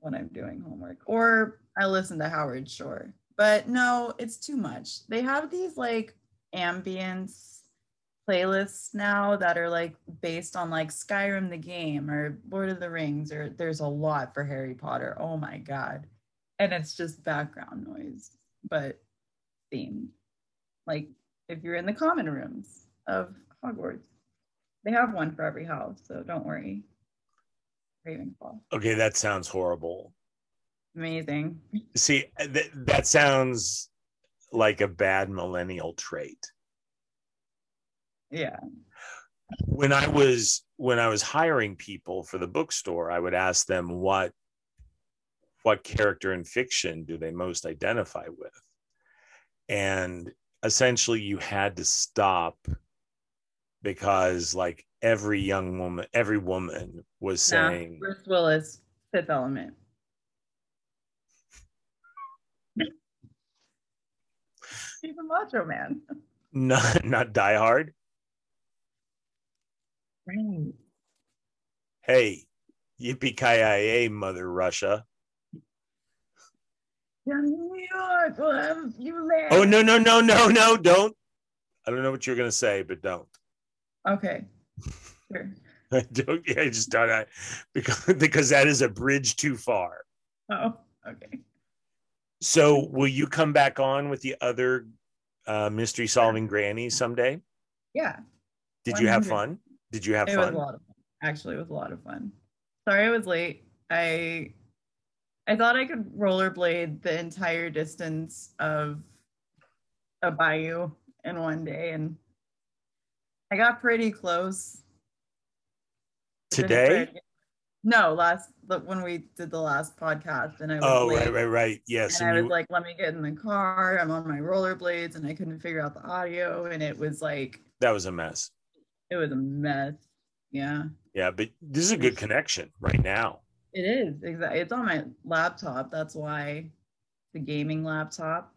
when I'm doing homework. Or I listen to Howard Shore. But no, it's too much. They have these like ambience playlists now that are like based on like Skyrim the game or Lord of the Rings or there's a lot for Harry Potter. Oh my god. And it's just background noise, but themed. Like if you're in the common rooms of Hogwarts. They have one for every house, so don't worry. Ravenclaw. okay, that sounds horrible. Amazing. See, th- that sounds like a bad millennial trait. Yeah. When I was when I was hiring people for the bookstore, I would ask them what what character in fiction do they most identify with? And essentially you had to stop because like every young woman, every woman was Nah, saying Bruce Willis, Fifth Element. He's a macho man. not not die hard. Right. Hey, yippee mother Russia. In New York, we'll have. Oh no no no no no! Don't. I don't know what you're gonna say, but don't. Okay. Sure. I don't. Yeah, I just don't. I, because because that is a bridge too far. Oh, okay. So, will you come back on with the other uh, mystery solving grannies someday? Yeah. Did you have 100. fun? Did you have it was a lot of fun. Actually, it was a lot of fun. Sorry I was late. I I thought I could rollerblade the entire distance of a bayou in one day, and I got pretty close. But then it Today? No, last when we did the last podcast, and I was Oh, late, right, right, right. Yes. and and I you- was like, "Let me get in the car." I'm on my rollerblades, and I couldn't figure out the audio, and it was like that was a mess. It was a mess. Yeah. Yeah, but this is a good connection right now. It is exactly. It's on my laptop. That's why the gaming laptop.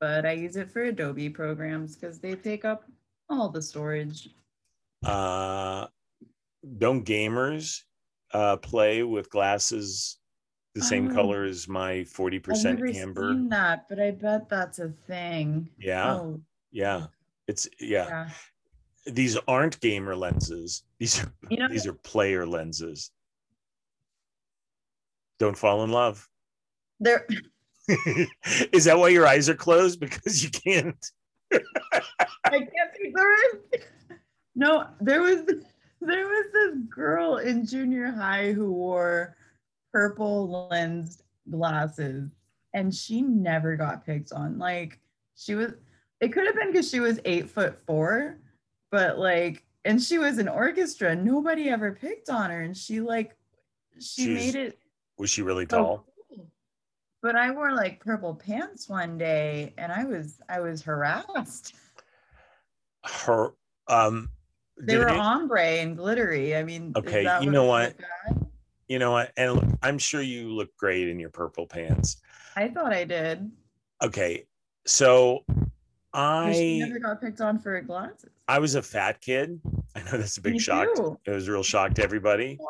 But I use it for Adobe programs because they take up all the storage. Uh, don't gamers uh, play with glasses the same Oh. color as my 40% I've never amber? seen that, but I bet that's a thing. Yeah, Oh, yeah. It's yeah. yeah. These aren't gamer lenses. These are You know, these are player lenses. Don't fall in love. there. Is that why your eyes are closed? Because you can't. I can't see the. No, there was there was this girl in junior high who wore purple lensed glasses and she never got picked on. Like she was it could have been because she was eight foot four, but like and she was in orchestra. Nobody ever picked on her. And she like she She's made it Was she really so tall? cool. But I wore like purple pants one day and I was I was harassed. Her um They were it- ombre and glittery. I mean, Okay, you what know what? you know what? And look, I'm sure you look great in your purple pants. I thought I did. Okay. So She I never got picked on for her glasses. I was a fat kid. I know that's a big Me shock. too. It was a real shock to everybody.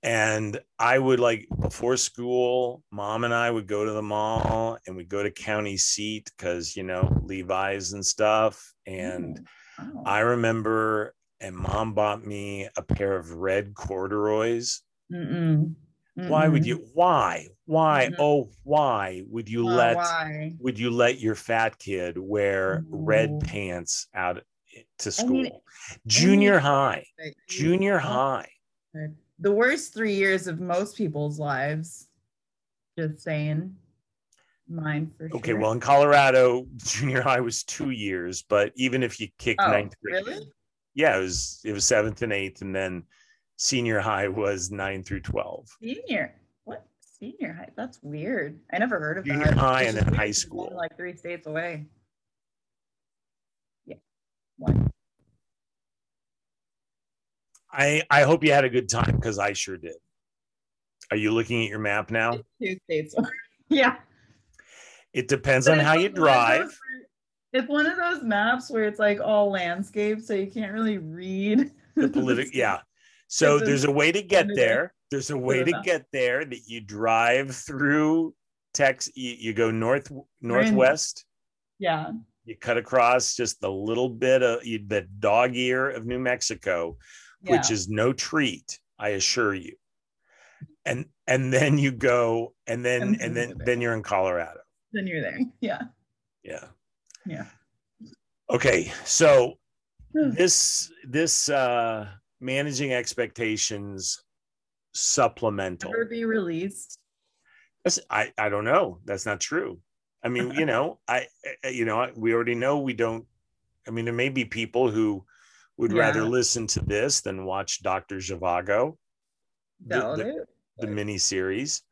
And I would like before school, mom and I would go to the mall and we'd go to county seat because you know Levi's and stuff. And Oh. I remember, and mom bought me a pair of red corduroys. Mm-mm. Why would you? Why? Why? Mhm. Oh, why would you Oh, let? why? Would you let your fat kid wear red pants out to I school? mean, Junior high. Like, Junior oh, high. The worst three years of most people's lives. Just saying. Mine for Okay, sure. well, in Colorado, junior high was two years, but even if you kicked Oh, ninth grade, really? yeah, it was it was seventh and eighth, and then senior high was nine through twelve. Senior. Senior high? That's weird. I never heard of Junior that. high and then high 'cause it's only, school. Like three states away. Yeah. One. I I hope you had a good time because I sure did. Are you looking at your map now? Two states away. yeah. It depends But on how you drive. where- It's one of those maps where it's like all landscape, so you can't really read The political, yeah. So there's a way to get there. There's a way to get there that you drive through Tex. You, you go north northwest. Yeah. You cut across just the little bit of you- the dog ear of New Mexico, which is no treat, I assure you. And and then you go and then And and then then you're in Colorado. then you're there. Yeah. Yeah. Yeah. Okay. So Hmm. this this uh managing expectations supplemental. Ever be released? That's- I I don't know. That's not true. I mean, you know, I you know, we already know we don't. I mean, there may be people who would rather listen to this than watch Doctor Zhivago, the, the, the mini series.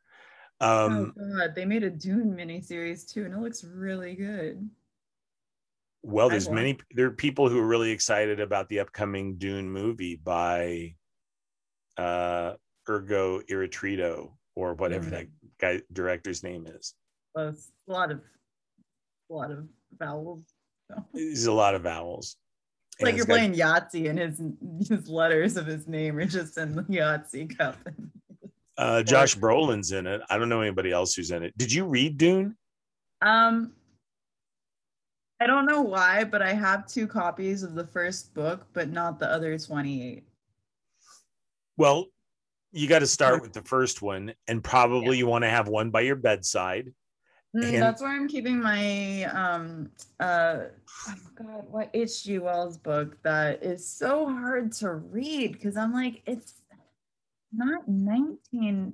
oh Um, god, they made a Dune miniseries too, and it looks really good. Well, there's many. There are people who are really excited about the upcoming Dune movie by uh, Ergo Iratrito or whatever Mhm. that guy director's name is. Well, it's a lot of a lot of vowels. So. There's a lot of vowels. It's like you're got- playing Yahtzee and his his letters of his name are just in the Yahtzee cup. Uh, Josh Brolin's in it. I don't know anybody else who's in it. Did you read Dune? Um, I don't know why, but I have two copies of the first book, but not the other 28. Well, you got to start with the first one, and probably you want to have one by your bedside. Mm, And- That's where I'm keeping my um uh oh god what H.G. Wells book that is so hard to read because I'm like it's not 1940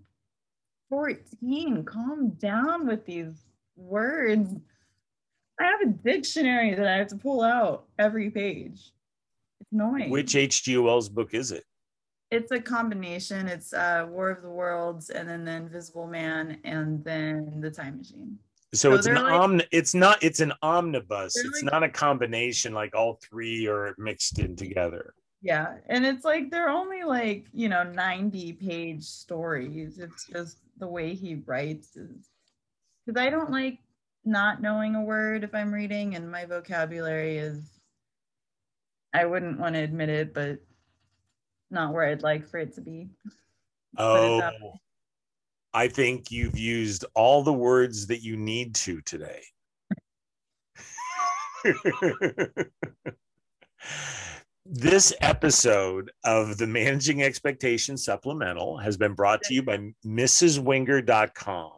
14. Calm down with these words. I have a dictionary that I have to pull out every page. It's annoying. Which H.G. Wells book is it? It's a combination. It's uh, War of the Worlds, and then the Invisible Man, and then the Time Machine. So, So it's an like- omni- it's not it's an omnibus. It's like- not a combination like all three are mixed in together. Yeah, and it's like they're only like you know 90 page stories. It's just the way he writes is because I don't like not knowing a word if I'm reading, and my vocabulary is I wouldn't want to admit it, but not where I'd like for it to be. Oh, I think you've used all the words that you need to today. this episode of the Managing Expectations Supplemental has been brought to you by MrsWenger.com,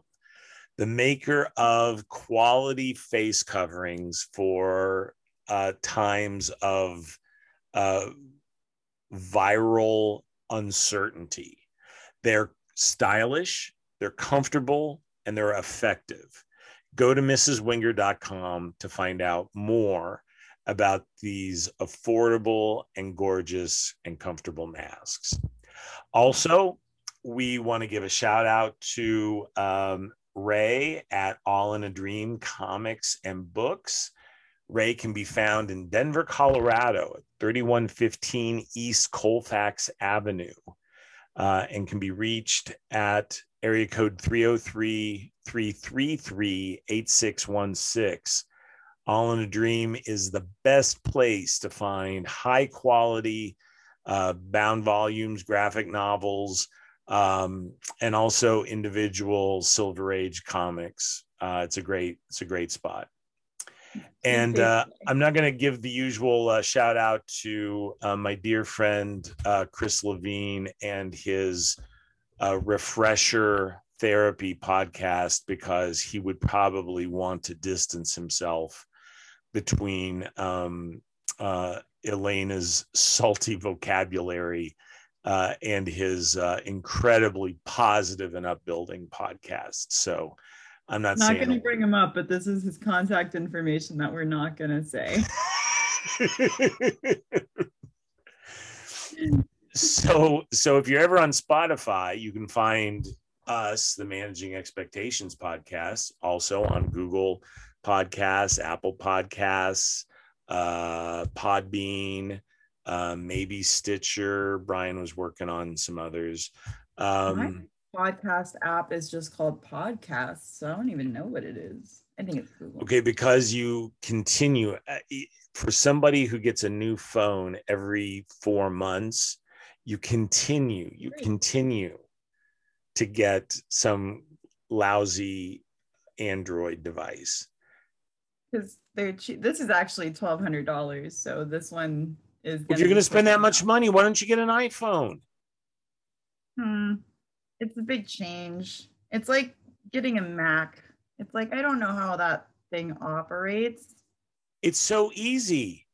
the maker of quality face coverings for uh, times of uh, viral uncertainty. They're stylish, they're comfortable, and they're effective. Go to mrswenger.com to find out more about these affordable and gorgeous and comfortable masks. Also, we want to give a shout out to um, Ray at All in a Dream Comics and Books. Ray can be found in Denver, Colorado, at 3115 East Colfax Avenue, uh, and can be reached at area code 303 333 8616. All in a Dream is the best place to find high quality uh, bound volumes, graphic novels, um, and also individual Silver Age comics. Uh, it's a great, it's a great spot. And uh, I'm not going to give the usual uh, shout out to uh, my dear friend uh, Chris Levine and his uh, refresher therapy podcast because he would probably want to distance himself between um, uh, Elena's salty vocabulary uh, and his uh, incredibly positive and upbuilding podcast. So I'm not, not going to bring him up, but this is his contact information that we're not going to say. so so if you're ever on spotify you can find us the managing expectations podcast also on google podcasts apple podcasts uh podbean uh, maybe stitcher brian was working on some others um Podcast app is just called Podcasts, so I don't even know what it is. I think it's Google. Okay, because you continue uh, for somebody who gets a new phone every four months, you continue, you Great. continue to get some lousy Android device. Because they're cheap. This is actually twelve hundred dollars, so this one is. If you're going to spend that much money, why don't you get an iPhone? Hmm. It's a big change. It's like getting a Mac. It's like I don't know how that thing operates. It's so easy.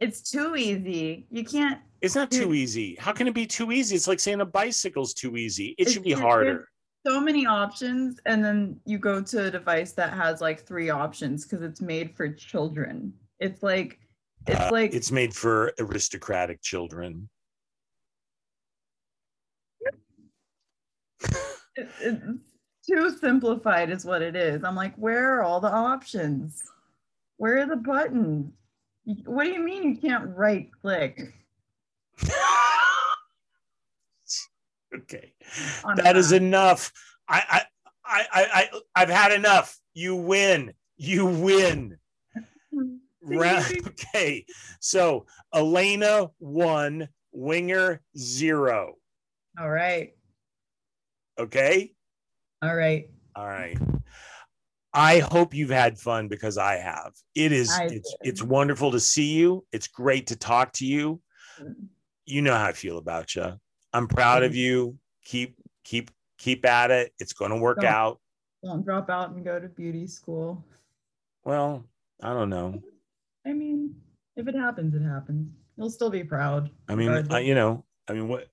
It's too easy. You can't. It's not too easy. How can it be too easy? It's like saying a bicycle's too easy. It should be harder. So many options, and then you go to a device that has like three options because it's made for children. It's like, it's Uh, like it's made for aristocratic children. it- it's too simplified is what it is i'm like where are all the options where are the buttons what do you mean you can't right click okay. on that is enough. I, I, I, I, I've had enough. You win. You win. Ra- okay. So Elena one, Wenger zero. all right Okay. all right All right. I hope you've had fun because I have. It is it's it's wonderful to see you. It's great to talk to you. You know how I feel about you. I'm proud of mm-hmm. you. Keep keep keep at it. It's going to work Don't. out. don't drop out and go to beauty school Well, I don't know. I mean if it happens it happens you'll still be proud I mean, I, you know, I mean, what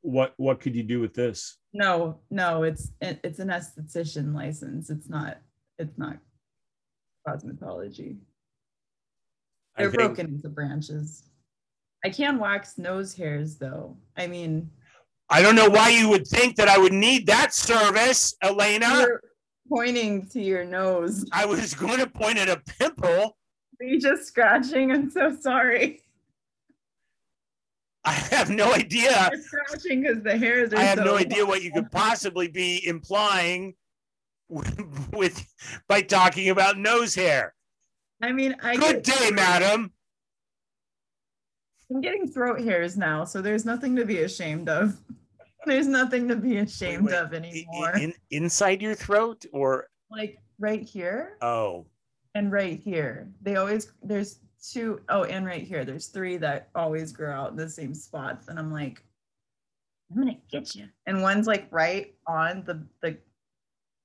what what could you do with this? No, no, it's it, it's an esthetician license. It's not it's not cosmetology. They're think- broken into branches. I can wax nose hairs though. I mean, I don't know why you would think that I would need that service, Elena. you're pointing to your nose. I was going to point at a pimple. Are just scratching? I'm so sorry. I have no idea. You're scratching because the hairs are I have so no idea what you could possibly be implying with, with by talking about nose hair. I mean, I Good get, day, madam. I'm getting throat hairs now, so there's nothing to be ashamed of. There's nothing to be ashamed wait. of anymore. In, inside your throat or like right here oh, and right here. They always there's two oh and right here. There's three that always grow out in the same spots. And I'm like, I'm gonna get you. And one's like right on the the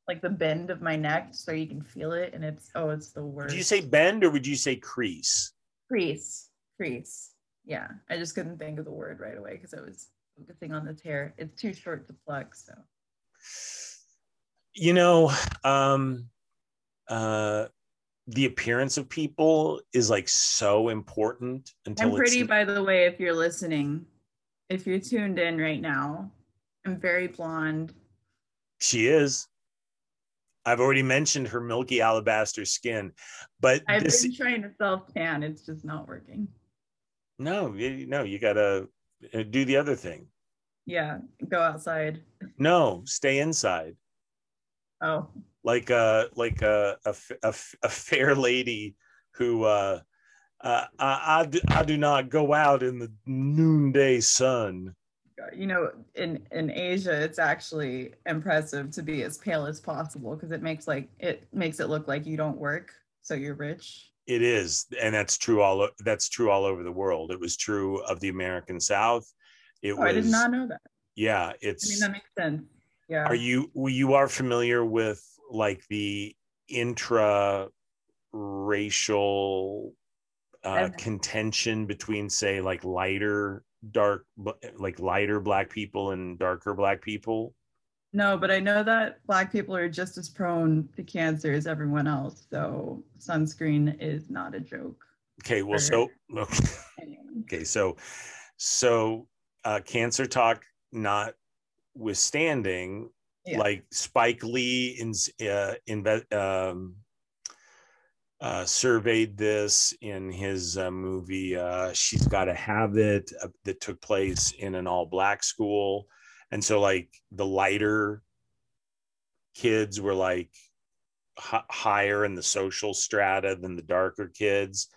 like the bend of my neck so you can feel it. And it's oh it's the worst. did you say bend or would you say crease? crease? Crease. Yeah. I just couldn't think of the word right away because I was focusing on the tear. It's too short to pluck. So You know, um uh the appearance of people is like so important until I'm pretty, by the way, if you're listening, if you're tuned in right now. I'm very blonde. She is. I've already mentioned her milky alabaster skin, but I've this been trying to self tan. It's just not working. no, you, no, you gotta uh, do the other thing. Yeah, go outside. No, stay inside. Oh, Like a like a a, a fair lady who uh, uh, I, I do, I do not go out in the noonday sun. You know, in in Asia, it's actually impressive to be as pale as possible because it makes like it makes it look like you don't work, so you're rich. It is, and that's true all that's true all over the world. It was true of the American South. It Oh, was I did not know that. yeah. It's. I mean, that makes sense. Yeah. are you you are familiar with like the intra racial uh, I've- contention between say like lighter dark like lighter black people and darker black people No, but I know that Black people are just as prone to cancer as everyone else. So sunscreen is not a joke. okay well so Anyway. okay so so uh cancer talk notwithstanding Yeah. like spike lee in uh, inve- um uh, surveyed this in his uh, movie uh, she's got to have it uh, that took place in an all black school and so like the lighter kids were like higher in the social strata than the darker kids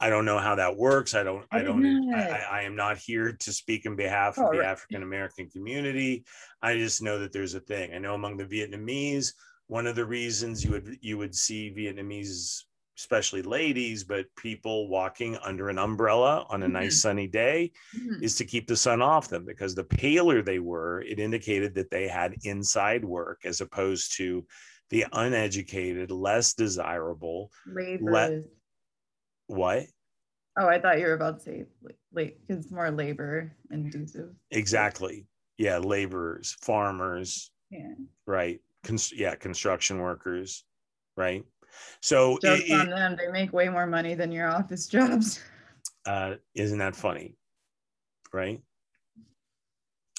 i don't know how that works i don't i I don't I. I, am not here to speak in behalf of Oh, the right. african american community i just know that there's a thing i know among the vietnamese one of the reasons you would you would see vietnamese especially ladies but people walking under an umbrella on a nice sunny day Mhm. is to keep the sun off them because the paler they were, it indicated that they had inside work as opposed to the uneducated, less desirable. Labor. What? oh, I thought you were about to say because it's more labor inducive. Exactly. Yeah, laborers, farmers, Yeah. right? Cons- yeah, construction workers, right? So, Jokes it- on it- them. They make way more money than your office jobs. uh, isn't that funny? Right?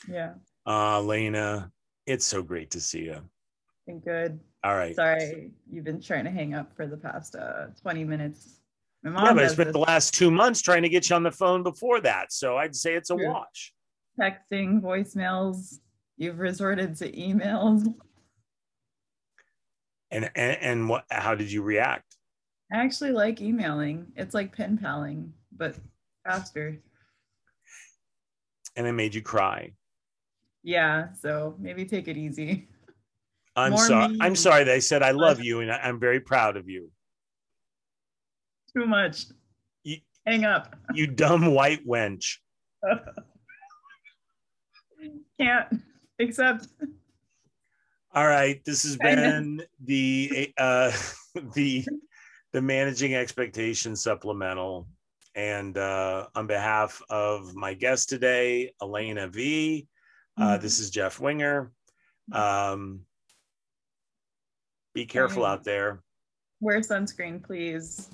yeah. Uh, Lena, it's so great to see you. Been good. All right. Sorry, you've been trying to hang up for the past uh 20 minutes. My mom Yeah, but I spent this, the last two months trying to get you on the phone before that. So I'd say it's a True. wash. texting, voicemails. You've resorted to emails. And and, and what how did you react? I actually like emailing. It's like pen paling, but faster. And it made you cry. Yeah, so maybe take it easy. I'm More sorry. me. I'm sorry. They said I love you and I'm very proud of you. Too much. You- Hang up. You dumb white wench. Can't accept. All right. This has been the uh the the managing expectations supplemental. And uh on behalf of my guest today, Elena Vee, Uh, Mhm. this is Jeff Wenger. Um, be careful out there. Wear sunscreen, please.